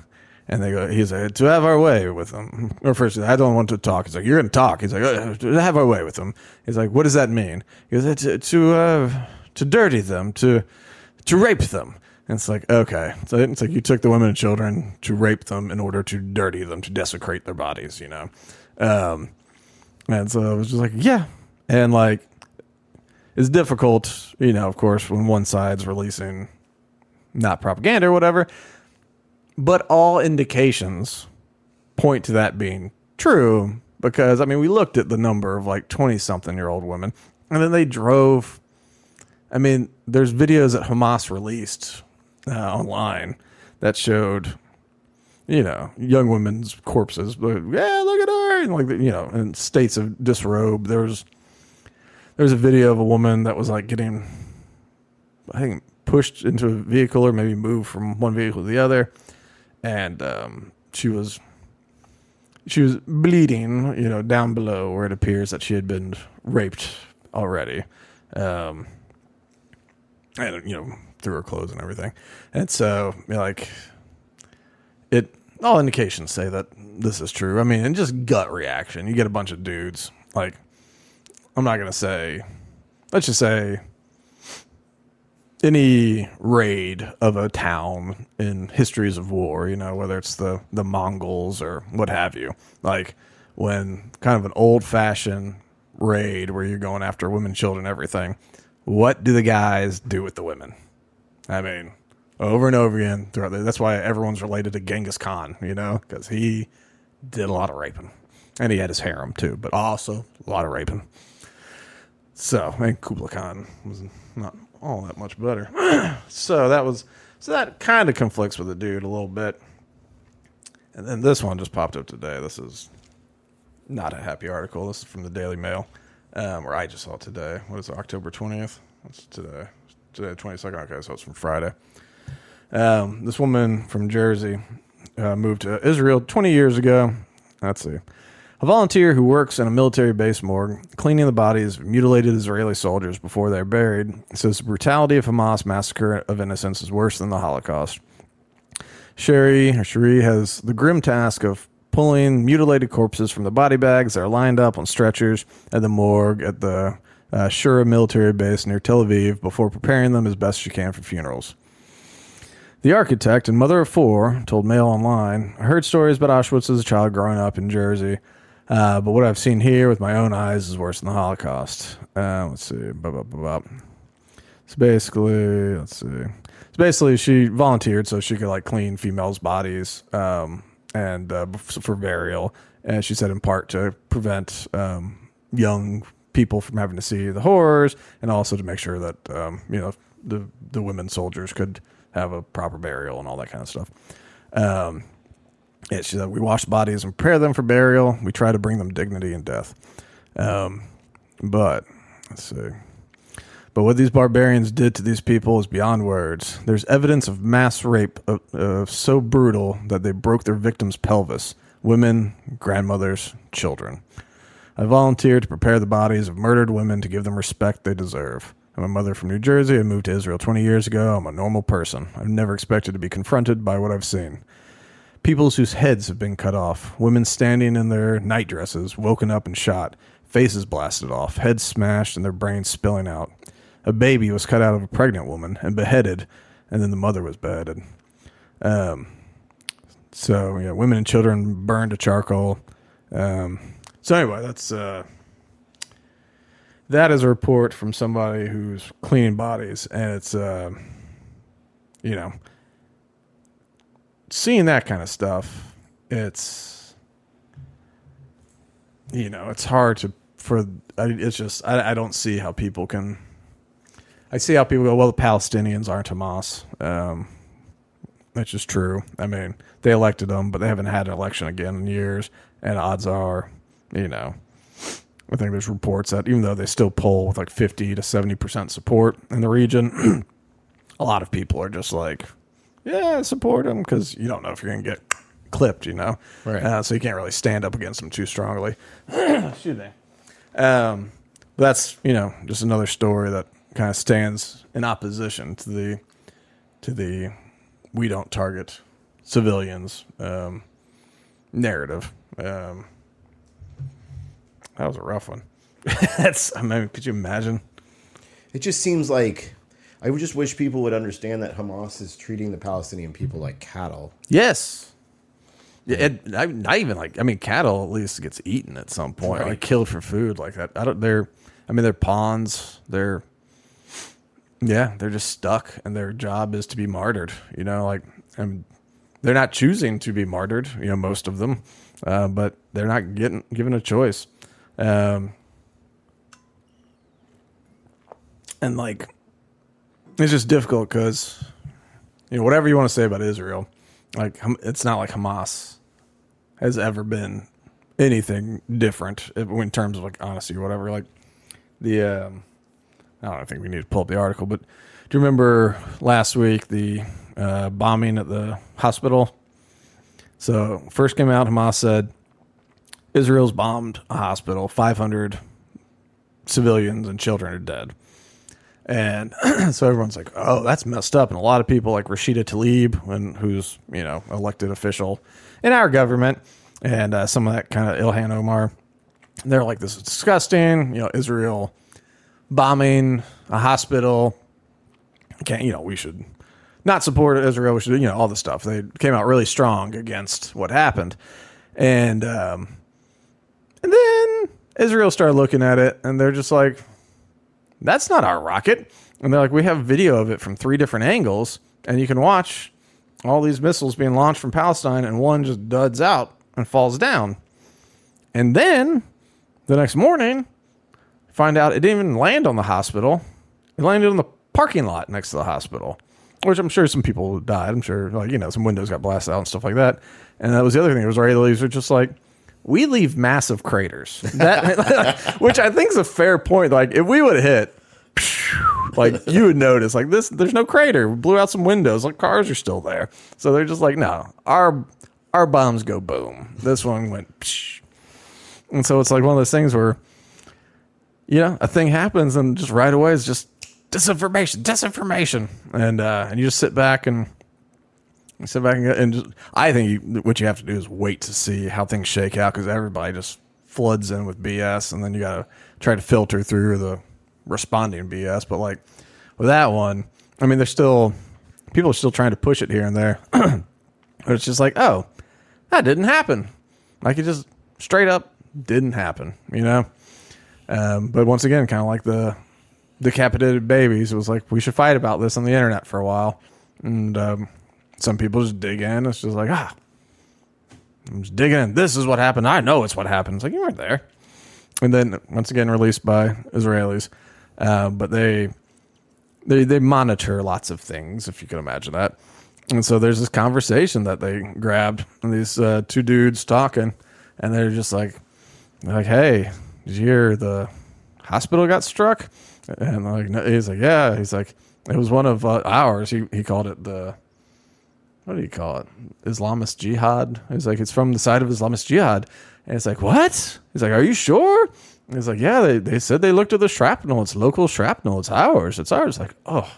And they go, he's like, to have our way with them. Or first, I don't want to talk. He's like, you're going to talk. He's like, uh, to have our way with them. He's like, what does that mean? He goes, to to, uh, to dirty them, to to rape them. And it's like, okay. So it's like you took the women and children to rape them in order to dirty them, to desecrate their bodies, you know? Um, and so I was just like, yeah. And like, it's difficult, you know, of course, when one side's releasing not propaganda or whatever, but all indications point to that being true because, I mean, we looked at the number of like 20 something year old women and then they drove. I mean, there's videos that Hamas released uh, online that showed, you know, young women's corpses. But yeah, look at her, and like you know, in states of disrobe. There's there's a video of a woman that was like getting, I think, pushed into a vehicle or maybe moved from one vehicle to the other, and um, she was she was bleeding, you know, down below where it appears that she had been raped already. Um, and you know through her clothes and everything. And so like it all indications say that this is true. I mean and just gut reaction. You get a bunch of dudes. Like i'm not gonna say let's just say any raid of a town in histories of war you know whether it's the the mongols or what have you like when kind of an old fashioned raid where you're going after women children everything what do the guys do with the women? I mean, over and over again. Throughout the, that's why everyone's related to Genghis Khan, you know, because he did a lot of raping, and he had his harem too, but also a lot of raping. So, and Kublai Khan was not all that much better. so that was so that kind of conflicts with the dude a little bit. And then this one just popped up today. This is not a happy article. This is from the Daily Mail um, I just saw it today. What is it, October 20th? What's today? Today, 22nd. Okay, so it's from Friday. Um, this woman from Jersey uh, moved to Israel 20 years ago. Let's see. A volunteer who works in a military base morgue, cleaning the bodies of mutilated Israeli soldiers before they're buried, says the brutality of Hamas massacre of innocents is worse than the Holocaust. Sherry or Cherie has the grim task of pulling mutilated corpses from the body bags that are lined up on stretchers at the morgue at the uh, Shura military base near Tel Aviv before preparing them as best she can for funerals. The architect and mother of four told Mail Online, I heard stories about Auschwitz as a child growing up in Jersey, uh, but what I've seen here with my own eyes is worse than the Holocaust. Uh, let's see. So basically, let's see. So basically, she volunteered so she could like clean females' bodies. Um, and uh, for burial. And she said in part to prevent um, young people from having to see the horrors, and also to make sure that um, you know the the women soldiers could have a proper burial and all that kind of stuff. Yeah, she said we wash bodies and prepare them for burial. We try to bring them dignity in death. Um, but let's see. But what these barbarians did to these people is beyond words. There's evidence of mass rape uh, uh, so brutal that they broke their victims' pelvis women, grandmothers, children. I volunteered to prepare the bodies of murdered women to give them respect they deserve. I'm a mother from New Jersey. I moved to Israel 20 years ago. I'm a normal person. I've never expected to be confronted by what I've seen. Peoples whose heads have been cut off, women standing in their night dresses, woken up and shot, faces blasted off, heads smashed, and their brains spilling out. A baby was cut out of a pregnant woman and beheaded, and then the mother was beheaded. Um, so yeah, women and children burned to charcoal. Um, so anyway, that's uh, that is a report from somebody who's cleaning bodies, and it's uh, you know seeing that kind of stuff. It's you know it's hard to for it's just I, I don't see how people can. I see how people go. Well, the Palestinians aren't Hamas. Um, which is true. I mean, they elected them, but they haven't had an election again in years. And odds are, you know, I think there's reports that even though they still poll with like 50 to 70% support in the region, a lot of people are just like, yeah, support them because you don't know if you're going to get clipped, you know? Right. Uh, so you can't really stand up against them too strongly. Excuse me. Um, that's, you know, just another story that kind of stands in opposition to the, to the, we don't target civilians um, narrative. Um, that was a rough one. That's I mean, could you imagine? It just seems like I just wish people would understand that Hamas is treating the Palestinian people like cattle. Yes. Yeah, it, I, not even like I mean, cattle at least gets eaten at some point, Right. like killed for food, like that. I don't. They're, I mean, they're pawns. They're, yeah, they're just stuck, and their job is to be martyred. You know, like, and they're not choosing to be martyred. You know, most of them, uh, but they're not getting given a choice. Um, and like, it's just difficult because you know whatever you want to say about Israel, like it's not like Hamas has ever been anything different in terms of like honesty or whatever. Like the um, I don't think we need to pull up the article, but do you remember last week the uh, bombing at the hospital? So first came out, Hamas said Israel's bombed a hospital, 500 civilians and children are dead. And so everyone's like, "Oh, that's messed up." And a lot of people, like Rashida Tlaib, and who's you know elected official in our government, and uh, some of that kind of Ilhan Omar, they're like, "This is disgusting." You know, Israel bombing a hospital. Can't you know? We should not support Israel. We should you know all the stuff. They came out really strong against what happened, and um, and then Israel started looking at it, and they're just like, that's not our rocket. And they're like, we have video of it from three different angles, and you can watch all these missiles being launched from Palestine, and one just duds out and falls down. And then the next morning, find out it didn't even land on the hospital. It landed on the parking lot next to the hospital, which I'm sure some people died. I'm sure, like, you know, some windows got blasted out and stuff like that. And that was the other thing. It was Israelis were just like, we leave massive craters. That, which I think is a fair point. Like, if we would have hit, like you would notice, like this, there's no crater. We blew out some windows. Like cars are still there. So they're just like, no, our our bombs go boom. This one went, and so it's like one of those things where, you know, a thing happens and just right away it's just disinformation, disinformation, and uh, and you just sit back and sit back and, and just, I think you, what you have to do is wait to see how things shake out because everybody just floods in with BS, and then you got to try to filter through the responding BS. But like with that one, I mean, there's still people are still trying to push it here and there, but it's just like, oh, that didn't happen. Like it just straight up didn't happen, you know. Um, but once again, kind of like the decapitated babies, it was like we should fight about this on the internet for a while, and um, some people just dig in. It's just like ah, I'm just digging in. This is what happened. I know it's what happened. It's like you weren't there. And then once again, released by Israelis, uh, but they they they monitor lots of things, if you can imagine that. And so there's this conversation that they grabbed, and these uh, two dudes talking, and they're just like, like, hey, did you hear the hospital got struck? And like, he's like, yeah. He's like, it was one of uh, ours. He he called it the what do you call it? Islamist jihad. He's like, it's from the side of Islamist jihad. And it's like, what? He's like, are you sure? And he's like, yeah, they, they said they looked at the shrapnel. It's local shrapnel. It's ours. It's ours. Like, oh,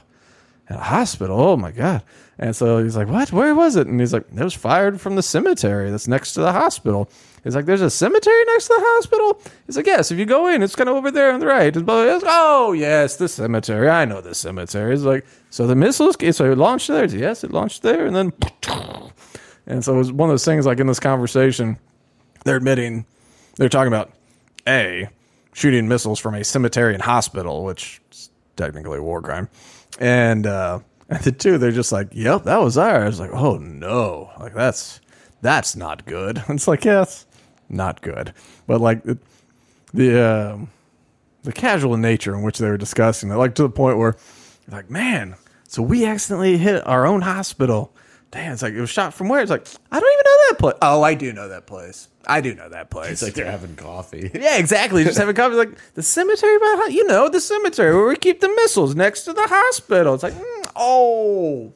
in a hospital. Oh my God. And so he's like, what? Where was it? And he's like, it was fired from the cemetery that's next to the hospital. He's like, there's a cemetery next to the hospital? He's like, yes, if you go in, it's kind of over there on the right. Like, oh, yes, the cemetery. I know the cemetery. He's like, so the missiles, so it launched there? Yes, it launched there. And then, and so it was one of those things like in this conversation, they're admitting, they're talking about A, shooting missiles from a cemetery and hospital, which is technically a war crime. And, uh, the two, they're just like, "Yep, that was ours." Like, oh no, like that's that's not good. It's like, yes, not good. But like the the, uh, the casual nature in which they were discussing it, like to the point where, like, man, so we accidentally hit our own hospital. Damn, it's like it was shot from where? It's like I don't even know that place. Oh, I do know that place. I do know that place. It's like they're having coffee. Yeah, exactly. Just having coffee. Like the cemetery, by you know, the cemetery where we keep the missiles next to the hospital. It's like, mm, oh,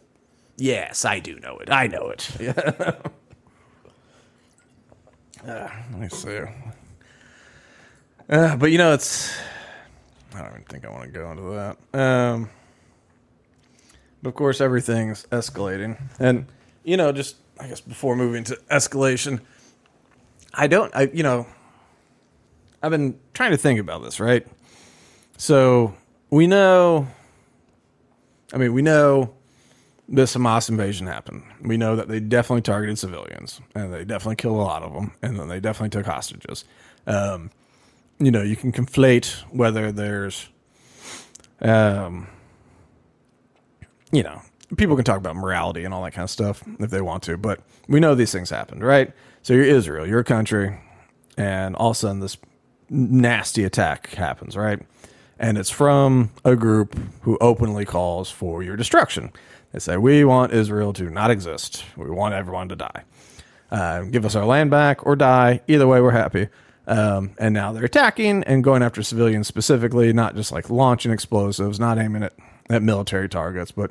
yes, I do know it. I know it. Yeah. uh, let me see. Uh, but you know, it's. I don't even think I want to go into that. Um, but of course, everything's escalating, and you know, just I guess before moving to escalation I don't, I, you know, I've been trying to think about this, right? So we know, I mean, we know this Hamas invasion happened. We know that they definitely targeted civilians and they definitely killed a lot of them and then they definitely took hostages. Um, you know, you can conflate whether there's, um, you know, people can talk about morality and all that kind of stuff if they want to, but we know these things happened, right? So you're Israel, you're a country, and all of a sudden this nasty attack happens, right? And it's from a group who openly calls for your destruction. They say, We want Israel to not exist. We want everyone to die. Uh, give us our land back or die. Either way, we're happy. Um, and now they're attacking and going after civilians specifically, not just like launching explosives, not aiming at, at military targets, but,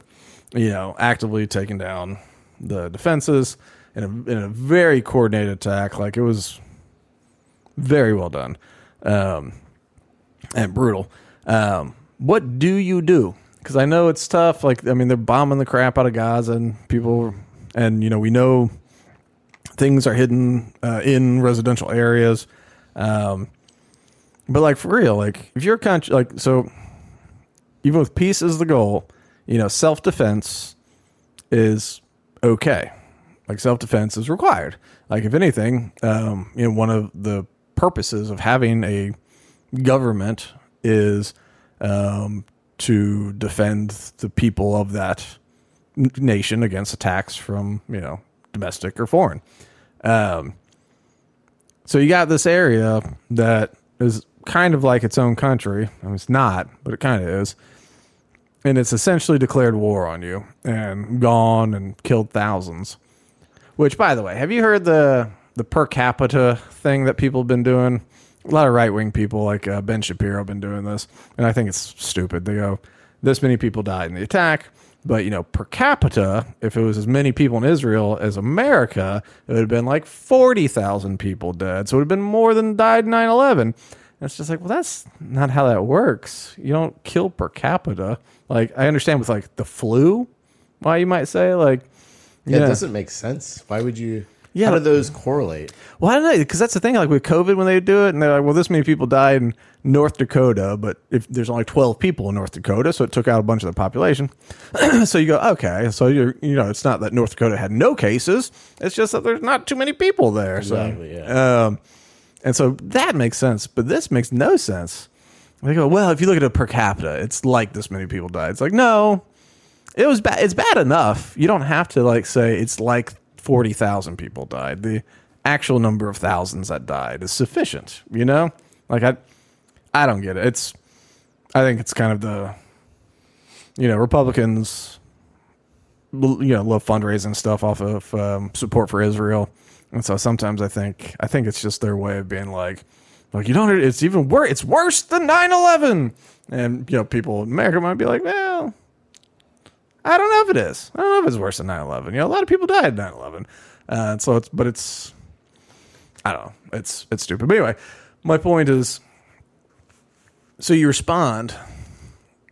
you know, actively taking down the defenses in a, in a very coordinated attack. Like it was very well done um, and brutal. Um, what do you do? Because I know it's tough. Like I mean, they're bombing the crap out of Gaza and people, and you know we know things are hidden uh, in residential areas. Um, but like for real, like if you're country, like so, even with peace as the goal, you know, self defense is okay like self defense is required. Like if anything, um, you know, one of the purposes of having a government is um, to defend the people of that nation against attacks from you know domestic or foreign. Um, so you got this area that is kind of like its own country. I mean, it's not, but it kind of is. And it's essentially declared war on you and gone and killed thousands. Which, by the way, have you heard the the per capita thing that people have been doing? A lot of right wing people like uh, Ben Shapiro have been doing this, and I think it's stupid. They go, "This many people died in the attack." But you know, per capita, if it was as many people in Israel as America, it would have been like forty thousand people dead. So it would have been more than died 9-11. it's just like, well, that's not how that works. You don't kill per capita. Like I understand with like the flu, why you might say like yeah, yeah. it doesn't make sense. Why would you? Yeah, how do those correlate? Well, I don't know because that's the thing. Like with COVID, when they do it, and they're like, "Well, this many people died in North Dakota, but if there's only 12 people in North Dakota, so it took out a bunch of the population." so you go, okay, so you're, you know, it's not that North Dakota had no cases; it's just that there's not too many people there. Exactly. So, yeah. Um, and so that makes sense, but this makes no sense. They go, well, if you look at it per capita, it's like this many people died. It's like, no, it was bad. It's bad enough. You don't have to like say it's like forty thousand people died. The actual number of thousands that died is sufficient. You know, like I, I don't get it. It's, I think it's kind of the you know, Republicans, you know, love fundraising stuff off of um, support for Israel, and so sometimes I think I think it's just their way of being like, like you don't. It's even worse. It's worse than 9-11. and you know, people in America might be like, well. I don't know if it is. I don't know if it's worse than 9-11. You know, a lot of people died in 9-11. Uh, so it's, but it's, I don't know. It's, it's stupid. But anyway, my point is, so you respond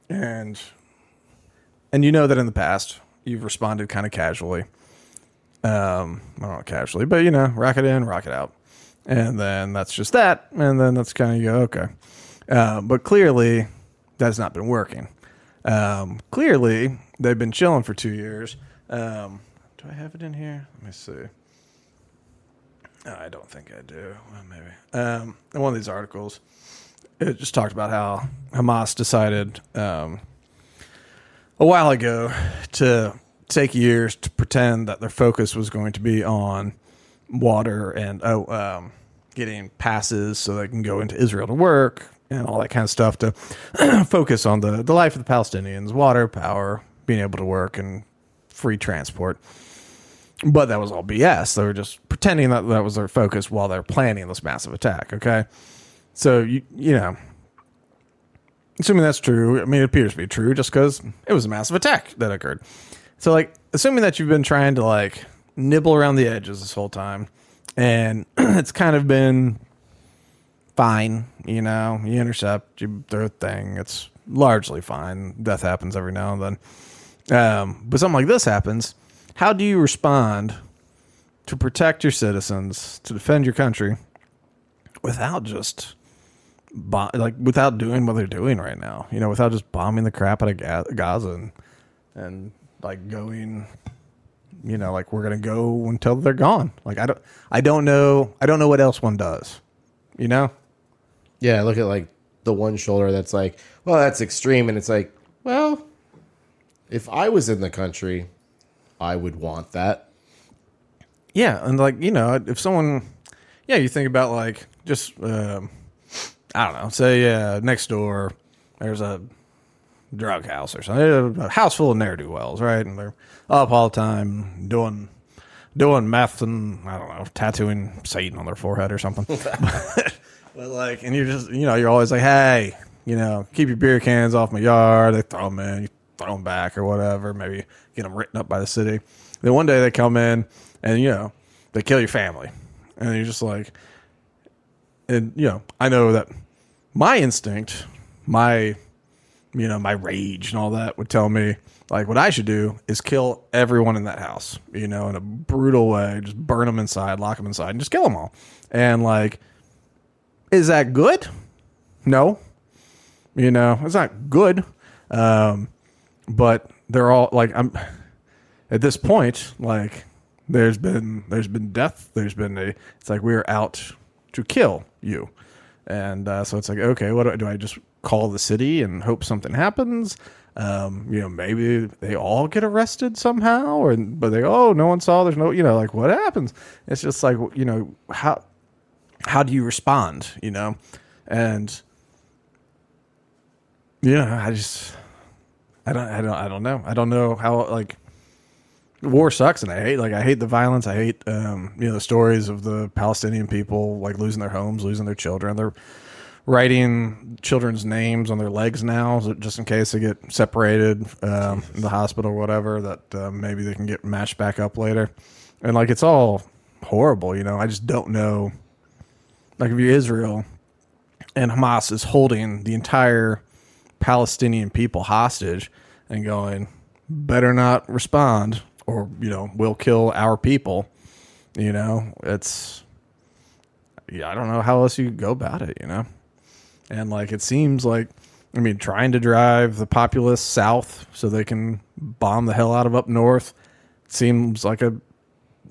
and, and you know that in the past you've responded kind of casually. Um, I don't know, casually, but you know, rock it in, rock it out. And then that's just that. And then that's kind of, you go, okay. Uh, but clearly that's not been working. Um, clearly, they've been chilling for two years. Um, do I have it in here? Let me see. I don't think I do. Well, maybe. Um, in one of these articles, it just talked about how Hamas decided um, a while ago to take years to pretend that their focus was going to be on water and oh, um, getting passes so they can go into Israel to work and all that kind of stuff to focus on the, the life of the Palestinians, water, power, being able to work, and free transport. But that was all BS. They were just pretending that that was their focus while they're planning this massive attack. Okay, so you you know, assuming that's true, I mean it appears to be true just because it was a massive attack that occurred. So like, assuming that you've been trying to like nibble around the edges this whole time, and it's kind of been fine. You know, you intercept, you throw a thing. It's largely fine. Death happens every now and then. Um, but something like this happens. How do you respond to protect your citizens, to defend your country, without just bo- like without doing what they're doing right now? You know, without just bombing the crap out of Ga- Gaza and, and like going you know like we're gonna go until they're gone like i don't i don't know i don't know what else one does you know Yeah, look at like the one shoulder that's like, well, that's extreme, and it's like, well, if I was in the country, I would want that. Yeah, and like you know, if someone, yeah, you think about like just um, I don't know, say yeah, next door there's a drug house or something, a house full of ne'er do wells, right? And they're up all the time doing doing meth and I don't know, tattooing Satan on their forehead or something. but, but like, and you're just you know, you're always like, hey, you know, keep your beer cans off my yard. They throw them in, you throw them back or whatever. Maybe get them written up by the city. Then one day they come in and you know they kill your family, and you're just like, and you know, I know that my instinct, my you know, my rage and all that would tell me like what I should do is kill everyone in that house, you know, in a brutal way, just burn them inside, lock them inside, and just kill them all. And like, is that good? No, you know, it's not good. Um, but they're all like, I'm at this point, like, there's been there's been death. There's been a. It's like we're out to kill you, and uh, so it's like okay, what do I, do I just call the city and hope something happens? Um, you know, maybe they all get arrested somehow, or but they oh no one saw. There's no you know like what happens? It's just like you know how how do you respond? You know, and yeah, I just I don't I don't I don't know I don't know how like war sucks and I hate like I hate the violence. I hate um, you know the stories of the Palestinian people like losing their homes, losing their children. They're writing children's names on their legs now, so just in case they get separated um, in the hospital or whatever. That uh, maybe they can get matched back up later. And like it's all horrible, you know. I just don't know. Like if you're Israel and Hamas is holding the entire Palestinian people hostage and going, better not respond or you know we'll kill our people. You know it's yeah i don't know how else you go about it you know? And like it seems like i mean trying to drive the populace south so they can bomb the hell out of up north seems like a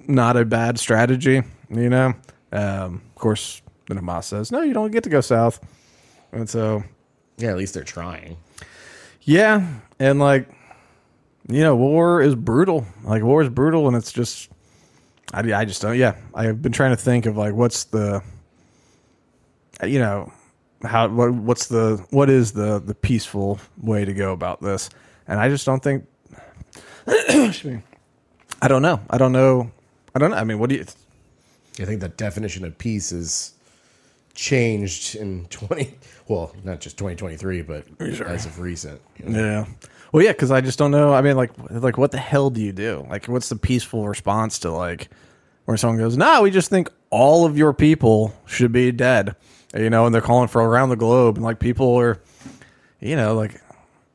not a bad strategy you know? Um, of course the hamas says no you don't get to go south. And so Yeah, at least they're trying. yeah and like you know, war is brutal. Like war is brutal, and it's just, I, I just don't. Yeah, I've been trying to think of like what's the, you know, how what, what's the what is the the peaceful way to go about this, and I just don't think. I don't know. I don't know. I don't know. I mean, what do you? I think the definition of peace is changed in 20 well not just 2023 but as of recent you know? Yeah. Well, yeah, because I just don't know. I mean, like, like, what the hell do you do? Like, what's the peaceful response to like where someone goes, "No, we just think all of your people should be dead," you know, and they're calling for around the globe, and like people are, you know, like.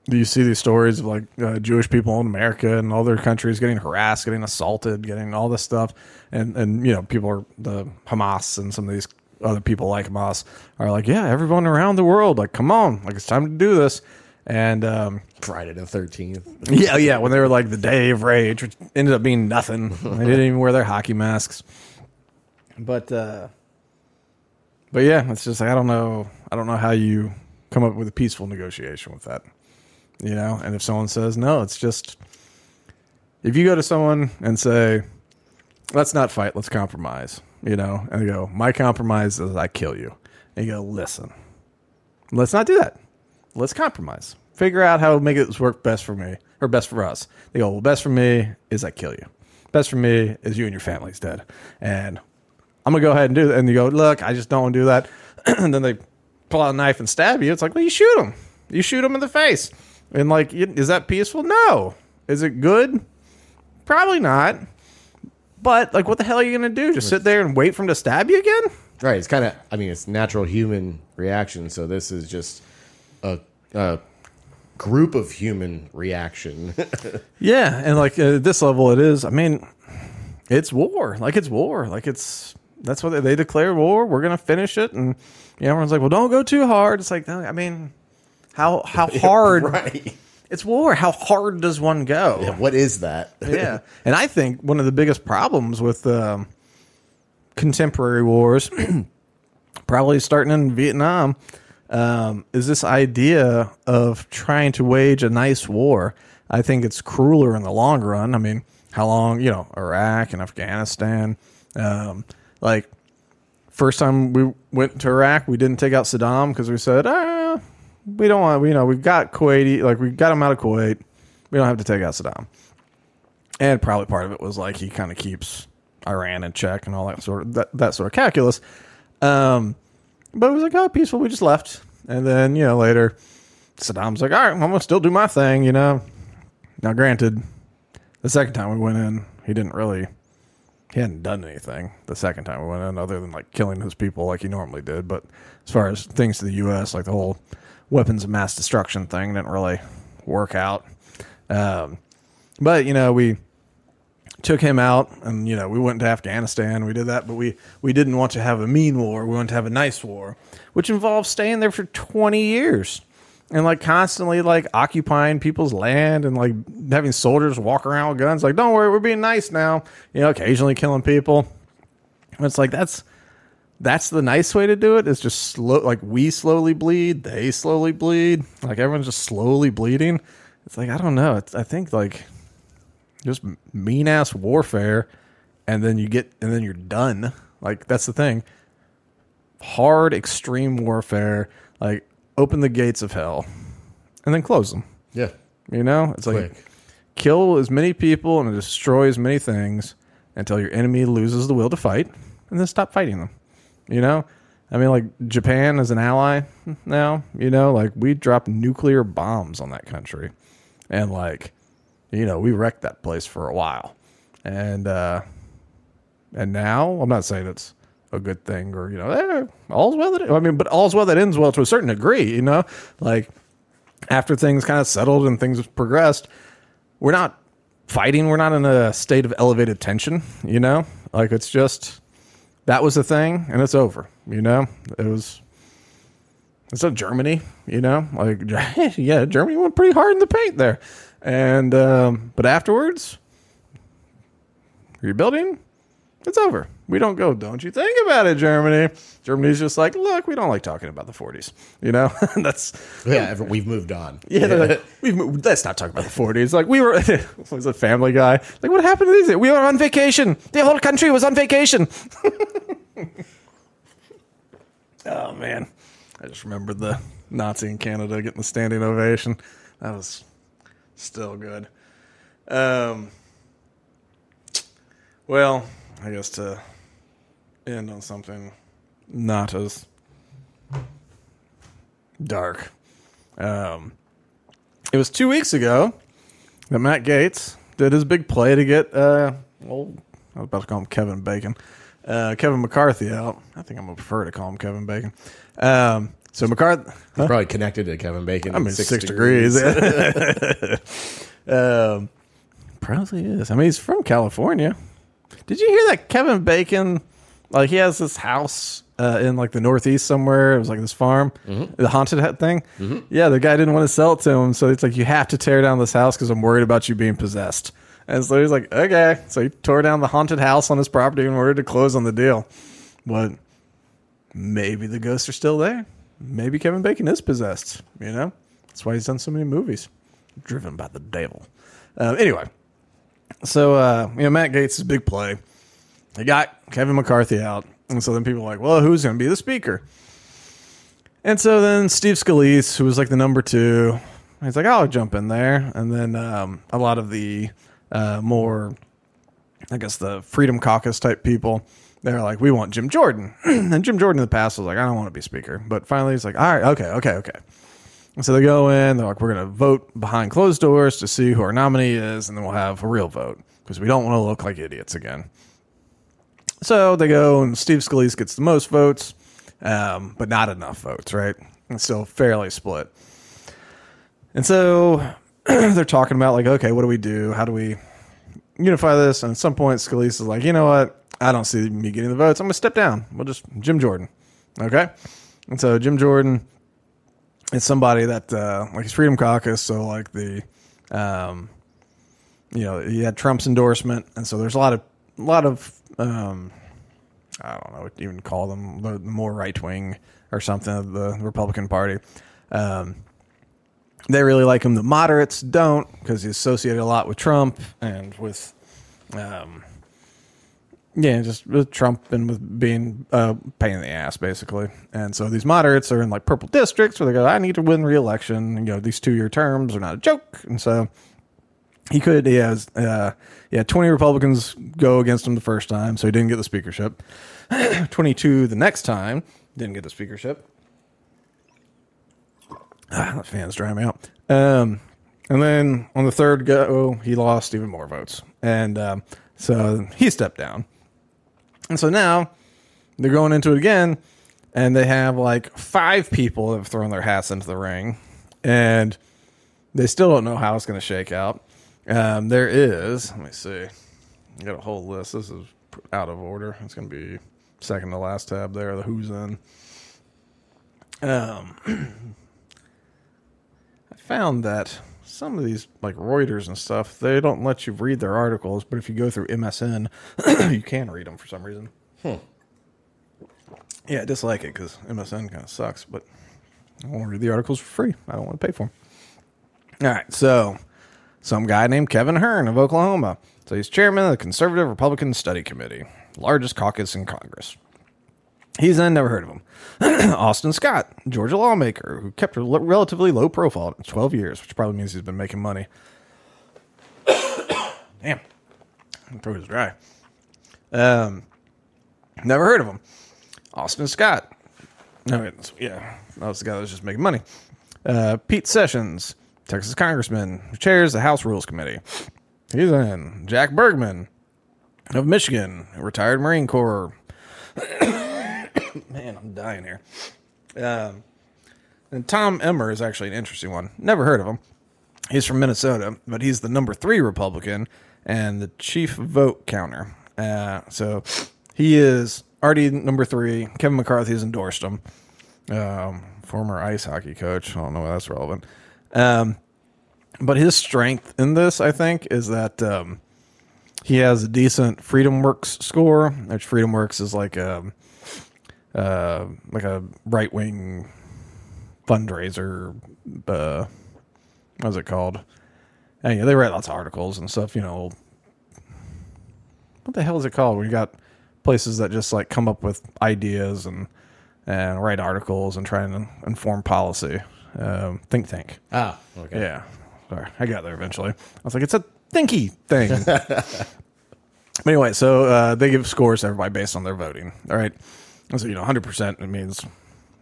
Do you see these stories of like uh, Jewish people in America and other countries getting harassed, getting assaulted, getting all this stuff, and and you know people are the Hamas and some of these other people like Moss are like, yeah, everyone around the world, like, come on, like it's time to do this, and um, friday the 13th yeah, yeah. When they were like the Day of Rage, which ended up being nothing. they didn't even wear their hockey masks. But, uh, but yeah, it's just like I don't know. I don't know how you come up with a peaceful negotiation with that. You know, and if someone says no, it's just if you go to someone and say, "Let's not fight. Let's compromise." You know, and they go, "My compromise is I kill you." And you go, "Listen, let's not do that. Let's compromise. Figure out how to make it work best for me or best for us." They go, "Well, best for me is I kill you. Best for me is you and your family's dead." And I'm gonna go ahead and do that. And you go, "Look, I just don't want to do that." and then they pull out a knife and stab you. It's like, well, you shoot them. You shoot them in the face. And like, is that peaceful? No. Is it good? Probably not. But like, what the hell are you gonna do? Just sit there and wait for him to stab you again? right it's kind of i mean it's natural human reaction so this is just a, a group of human reaction Yeah, and like at this level, it is. I mean, it's war. Like it's war. Like it's that's what they, they declare war. We're gonna finish it, and you know, everyone's like, "Well, don't go too hard." It's like, I mean, how how hard? right It's war. How hard does one go? what is that yeah. And I think one of the biggest problems with um, contemporary wars, probably starting in Vietnam, um, is this idea of trying to wage a nice war. I think it's crueler in the long run. I mean, how long, you know, Iraq and Afghanistan. Um, like, first time we went to Iraq, we didn't take out Saddam because we said, ah, we don't want, you know, we've got Kuwaiti, like, we got him out of Kuwait. We don't have to take out Saddam and probably part of it was like he kind of keeps Iran in check and all that sort of that, that sort of calculus. Um, but it was like, oh, peaceful. We just left, and then you know later, Saddam's like, all right, I'm gonna still do my thing, you know. Now, granted, the second time we went in, he didn't really, he hadn't done anything. The second time we went in, other than like killing his people like he normally did. But as far as things to the U.S., like the whole weapons of mass destruction thing, didn't really work out. Um, but you know we took him out and you know we went to afghanistan. We did that but we we didn't want to have a mean war. We wanted to have a nice war which involves staying there for 20 years and like constantly like occupying people's land and like having soldiers walk around with guns. Like don't worry we're being nice now. You know occasionally killing people. And it's like that's that's the nice way to do it is just slow like we slowly bleed they slowly bleed like everyone's just slowly bleeding. It's like i don't know. It's, i think like just mean ass warfare and then you get and then you're done. Like that's the thing. Hard extreme warfare like open the gates of hell and then close them. Yeah. You know? It's like quick. kill as many people and destroy as many things until your enemy loses the will to fight and then stop fighting them you know? I mean like japan is an ally now you know? Like we dropped nuclear bombs on that country. And like you know we wrecked that place for a while. And uh and now i'm not saying it's a good thing or you know eh, all's well that i mean but all's well that ends well to a certain degree you know? Like after things kind of settled and things progressed we're not fighting we're not in a state of elevated tension you know? Like it's just that was the thing and it's over you know? It was it's not germany you know? Like yeah germany went pretty hard in the paint there. And um but afterwards rebuilding it's over we don't go don't you think about it germany germany's just like look we don't like talking about the 40s you know that's yeah we've moved on yeah, like, we've moved, let's not talk about the 40s. Like, we were, it was a family guy. Like, what happened to these? We were on vacation. The whole country was on vacation. oh, man. I just remember the Nazi in Canada getting the standing ovation. That was, Still good. Um, well, I guess to end on something not as dark. Um, it was two weeks ago that Matt Gaetz did his big play to get, uh, well, I was about to call him Kevin Bacon, uh, Kevin McCarthy out. I think I'm going to prefer to call him Kevin Bacon. Um, so McCarthy, He's probably connected to Kevin Bacon. I mean, six, degrees. um, probably is. I mean, he's from California. Did you hear that Kevin Bacon? Like, he has this house uh, in like the Northeast somewhere. It was like this farm, the haunted hut thing. Yeah, the guy didn't want to sell it to him, so it's like you have to tear down this house because I'm worried about you being possessed. And so he's like, okay. So he tore down the haunted house on his property in order to close on the deal. But maybe the ghosts are still there. Maybe Kevin Bacon is possessed. You know, that's why he's done so many movies, driven by the devil. Uh, anyway, so uh, you know Matt Gaetz' big play. He got Kevin McCarthy out, and so then people are like, "Well, who's going to be the speaker?" And so then Steve Scalise, who was like the number two, he's like, "I'll jump in there." And then um, a lot of the uh, more, I guess, the Freedom Caucus type people, they're like, "We want Jim Jordan." and Jim Jordan in the past was like, "I don't want to be speaker," but finally he's like, "All right, okay, okay, okay." So they go in, they're like, we're going to vote behind closed doors to see who our nominee is, and then we'll have a real vote because we don't want to look like idiots again. So they go, and Steve Scalise gets the most votes, um, but not enough votes, right? And still fairly split. And so they're talking about, like, okay, what do we do? How do we unify this? And at some point, Scalise is like, you know what? I don't see me getting the votes. I'm going to step down. We'll just Jim Jordan. Okay? And so Jim Jordan it's somebody that uh, like his Freedom Caucus, so like the, um, you know, he had Trump's endorsement, and so there's a lot of a lot of um, I don't know what even call them, the, the more right wing or something of the Republican Party. Um, they really like him. The moderates don't because he's associated a lot with Trump and with, um, yeah, just with Trump and with being uh, pain in the ass, basically. And so these moderates are in like purple districts where they go, I need to win re-election. And, you know, these two-year terms are not a joke. And so he could, he has, uh, yeah, 20 Republicans go against him the first time, so he didn't get the speakership. 22 the next time, didn't get the speakership. Ah, that fan's drying me out. Um, and then on the third go, he lost even more votes. And um, so he stepped down. And so now they're going into it again, and they have like five people that have thrown their hats into the ring, and they still don't know how it's going to shake out. Um, there is, let me see, I got a whole list. This is out of order. It's going to be second to last tab there, the who's in. Um, I found that some of these, like Reuters and stuff, they don't let you read their articles, but if you go through MSN, you can read them for some reason. Hmm. Yeah, I dislike it because MSN kind of sucks, but I want to read the articles for free. I don't want to pay for them. All right, so some guy named Kevin Hern of Oklahoma. So he's chairman of the Conservative Republican Study Committee, largest caucus in Congress. He's in, never heard of him. Austin Scott, Georgia lawmaker who kept a relatively low profile in 12 years, which probably means he's been making money. Damn, my throat is dry. Um, never heard of him. Austin Scott. No, yeah, that was the guy that was just making money. Uh, Pete Sessions, Texas congressman, who chairs the House Rules Committee. He's in. Jack Bergman of Michigan, retired Marine Corps. Man, I'm dying here. Um, and Tom Emmer is actually an interesting one. Never heard of him. He's from Minnesota, but he's the number three Republican and the chief vote counter. Uh, so he is already number three. Kevin McCarthy has endorsed him. Um, former ice hockey coach. I don't know why that's relevant. Um, but his strength in this, I think, is that um, he has a decent FreedomWorks score. Which FreedomWorks is like a uh, like a right wing fundraiser. Uh, what's it called? And, yeah, they write lots of articles and stuff. You know, what the hell is it called? We got places that just like come up with ideas and and write articles and try and inform policy. Um, think tank. Ah, okay. Yeah. Sorry, I got there eventually. I was like, it's a thinky thing. but anyway, so uh, they give scores to everybody based on their voting. All right. So, you know, 100% it means,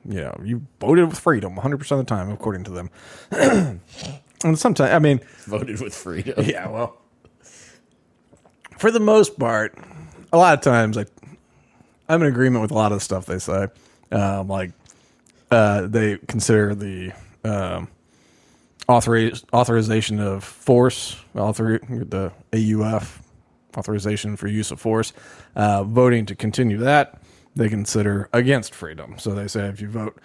you know, you voted with freedom 100% of the time, according to them. and sometimes, I mean, Voted with freedom. yeah, well, for the most part, a lot of times I, I'm in agreement with a lot of the stuff they say. Um, like, uh, they consider the um, authoriz- authorization of force, author- the AUF authorization for use of force, uh, voting to continue that, they consider against freedom. So they say if you vote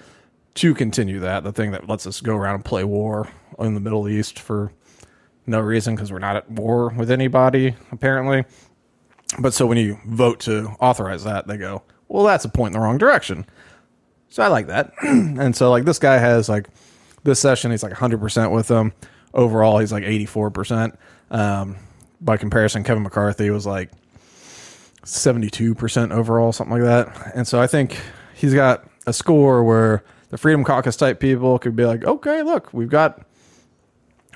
to continue that, the thing that lets us go around and play war in the Middle East for no reason because we're not at war with anybody, apparently. But so when you vote to authorize that, they go, well, that's a point in the wrong direction. So I like that. and so, like, this guy has, like, this session, he's like 100% with them. Overall, he's like 84%. Um, by comparison, Kevin McCarthy was like 72% overall, something like that. And so I think he's got a score where the Freedom Caucus type people could be like, okay, look, we've got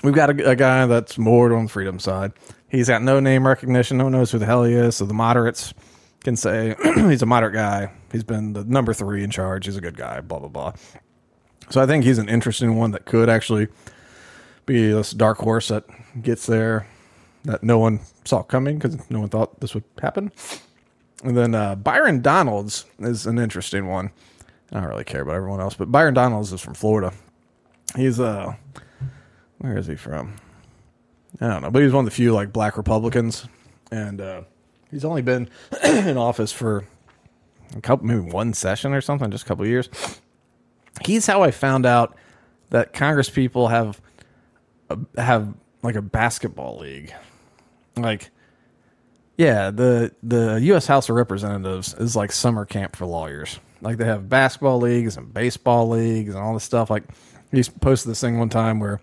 we've got a, a guy that's more on the freedom side. He's got no name recognition. No one knows who the hell he is. So the moderates can say he's a moderate guy. He's been the number three in charge. He's a good guy. Blah blah blah. So I think he's an interesting one that could actually be this dark horse that gets there that no one saw coming because no one thought this would happen. And then uh, Byron Donalds is an interesting one. I don't really care about everyone else, but Byron Donalds is from Florida. He's uh, where is he from? I don't know, but he's one of the few like black Republicans, and uh, he's only been in office for a couple, maybe one session or something, just a couple years. He's how I found out that Congress people have have like a basketball league, like. Yeah, the the U.S. House of Representatives is like summer camp for lawyers. Like they have basketball leagues and baseball leagues and all this stuff. Like he posted this thing one time where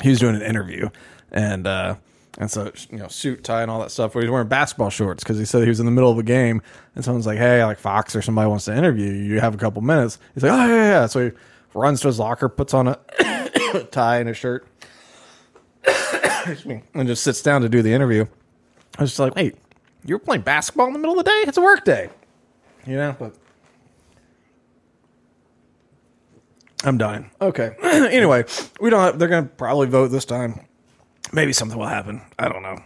he was doing an interview and uh and so you know suit tie and all that stuff where he's wearing basketball shorts because he said he was in the middle of a game and someone's like hey like fox or somebody wants to interview you you have a couple minutes he's like oh yeah yeah so he runs to his locker puts on a tie and a shirt and just sits down to do the interview i was just like wait you were playing basketball in the middle of the day it's a work day you know but I'm dying. Okay. anyway, we don't. Have, they're gonna probably vote this time. Maybe something will happen. I don't know.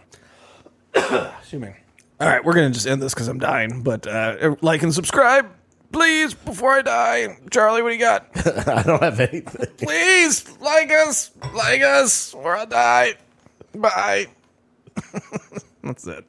Excuse me. All right, we're gonna just end this because I'm dying. But uh, like and subscribe, please, before I die. Charlie, what do you got? I don't have anything. please like us, like us, or I'll die. Bye. That's it.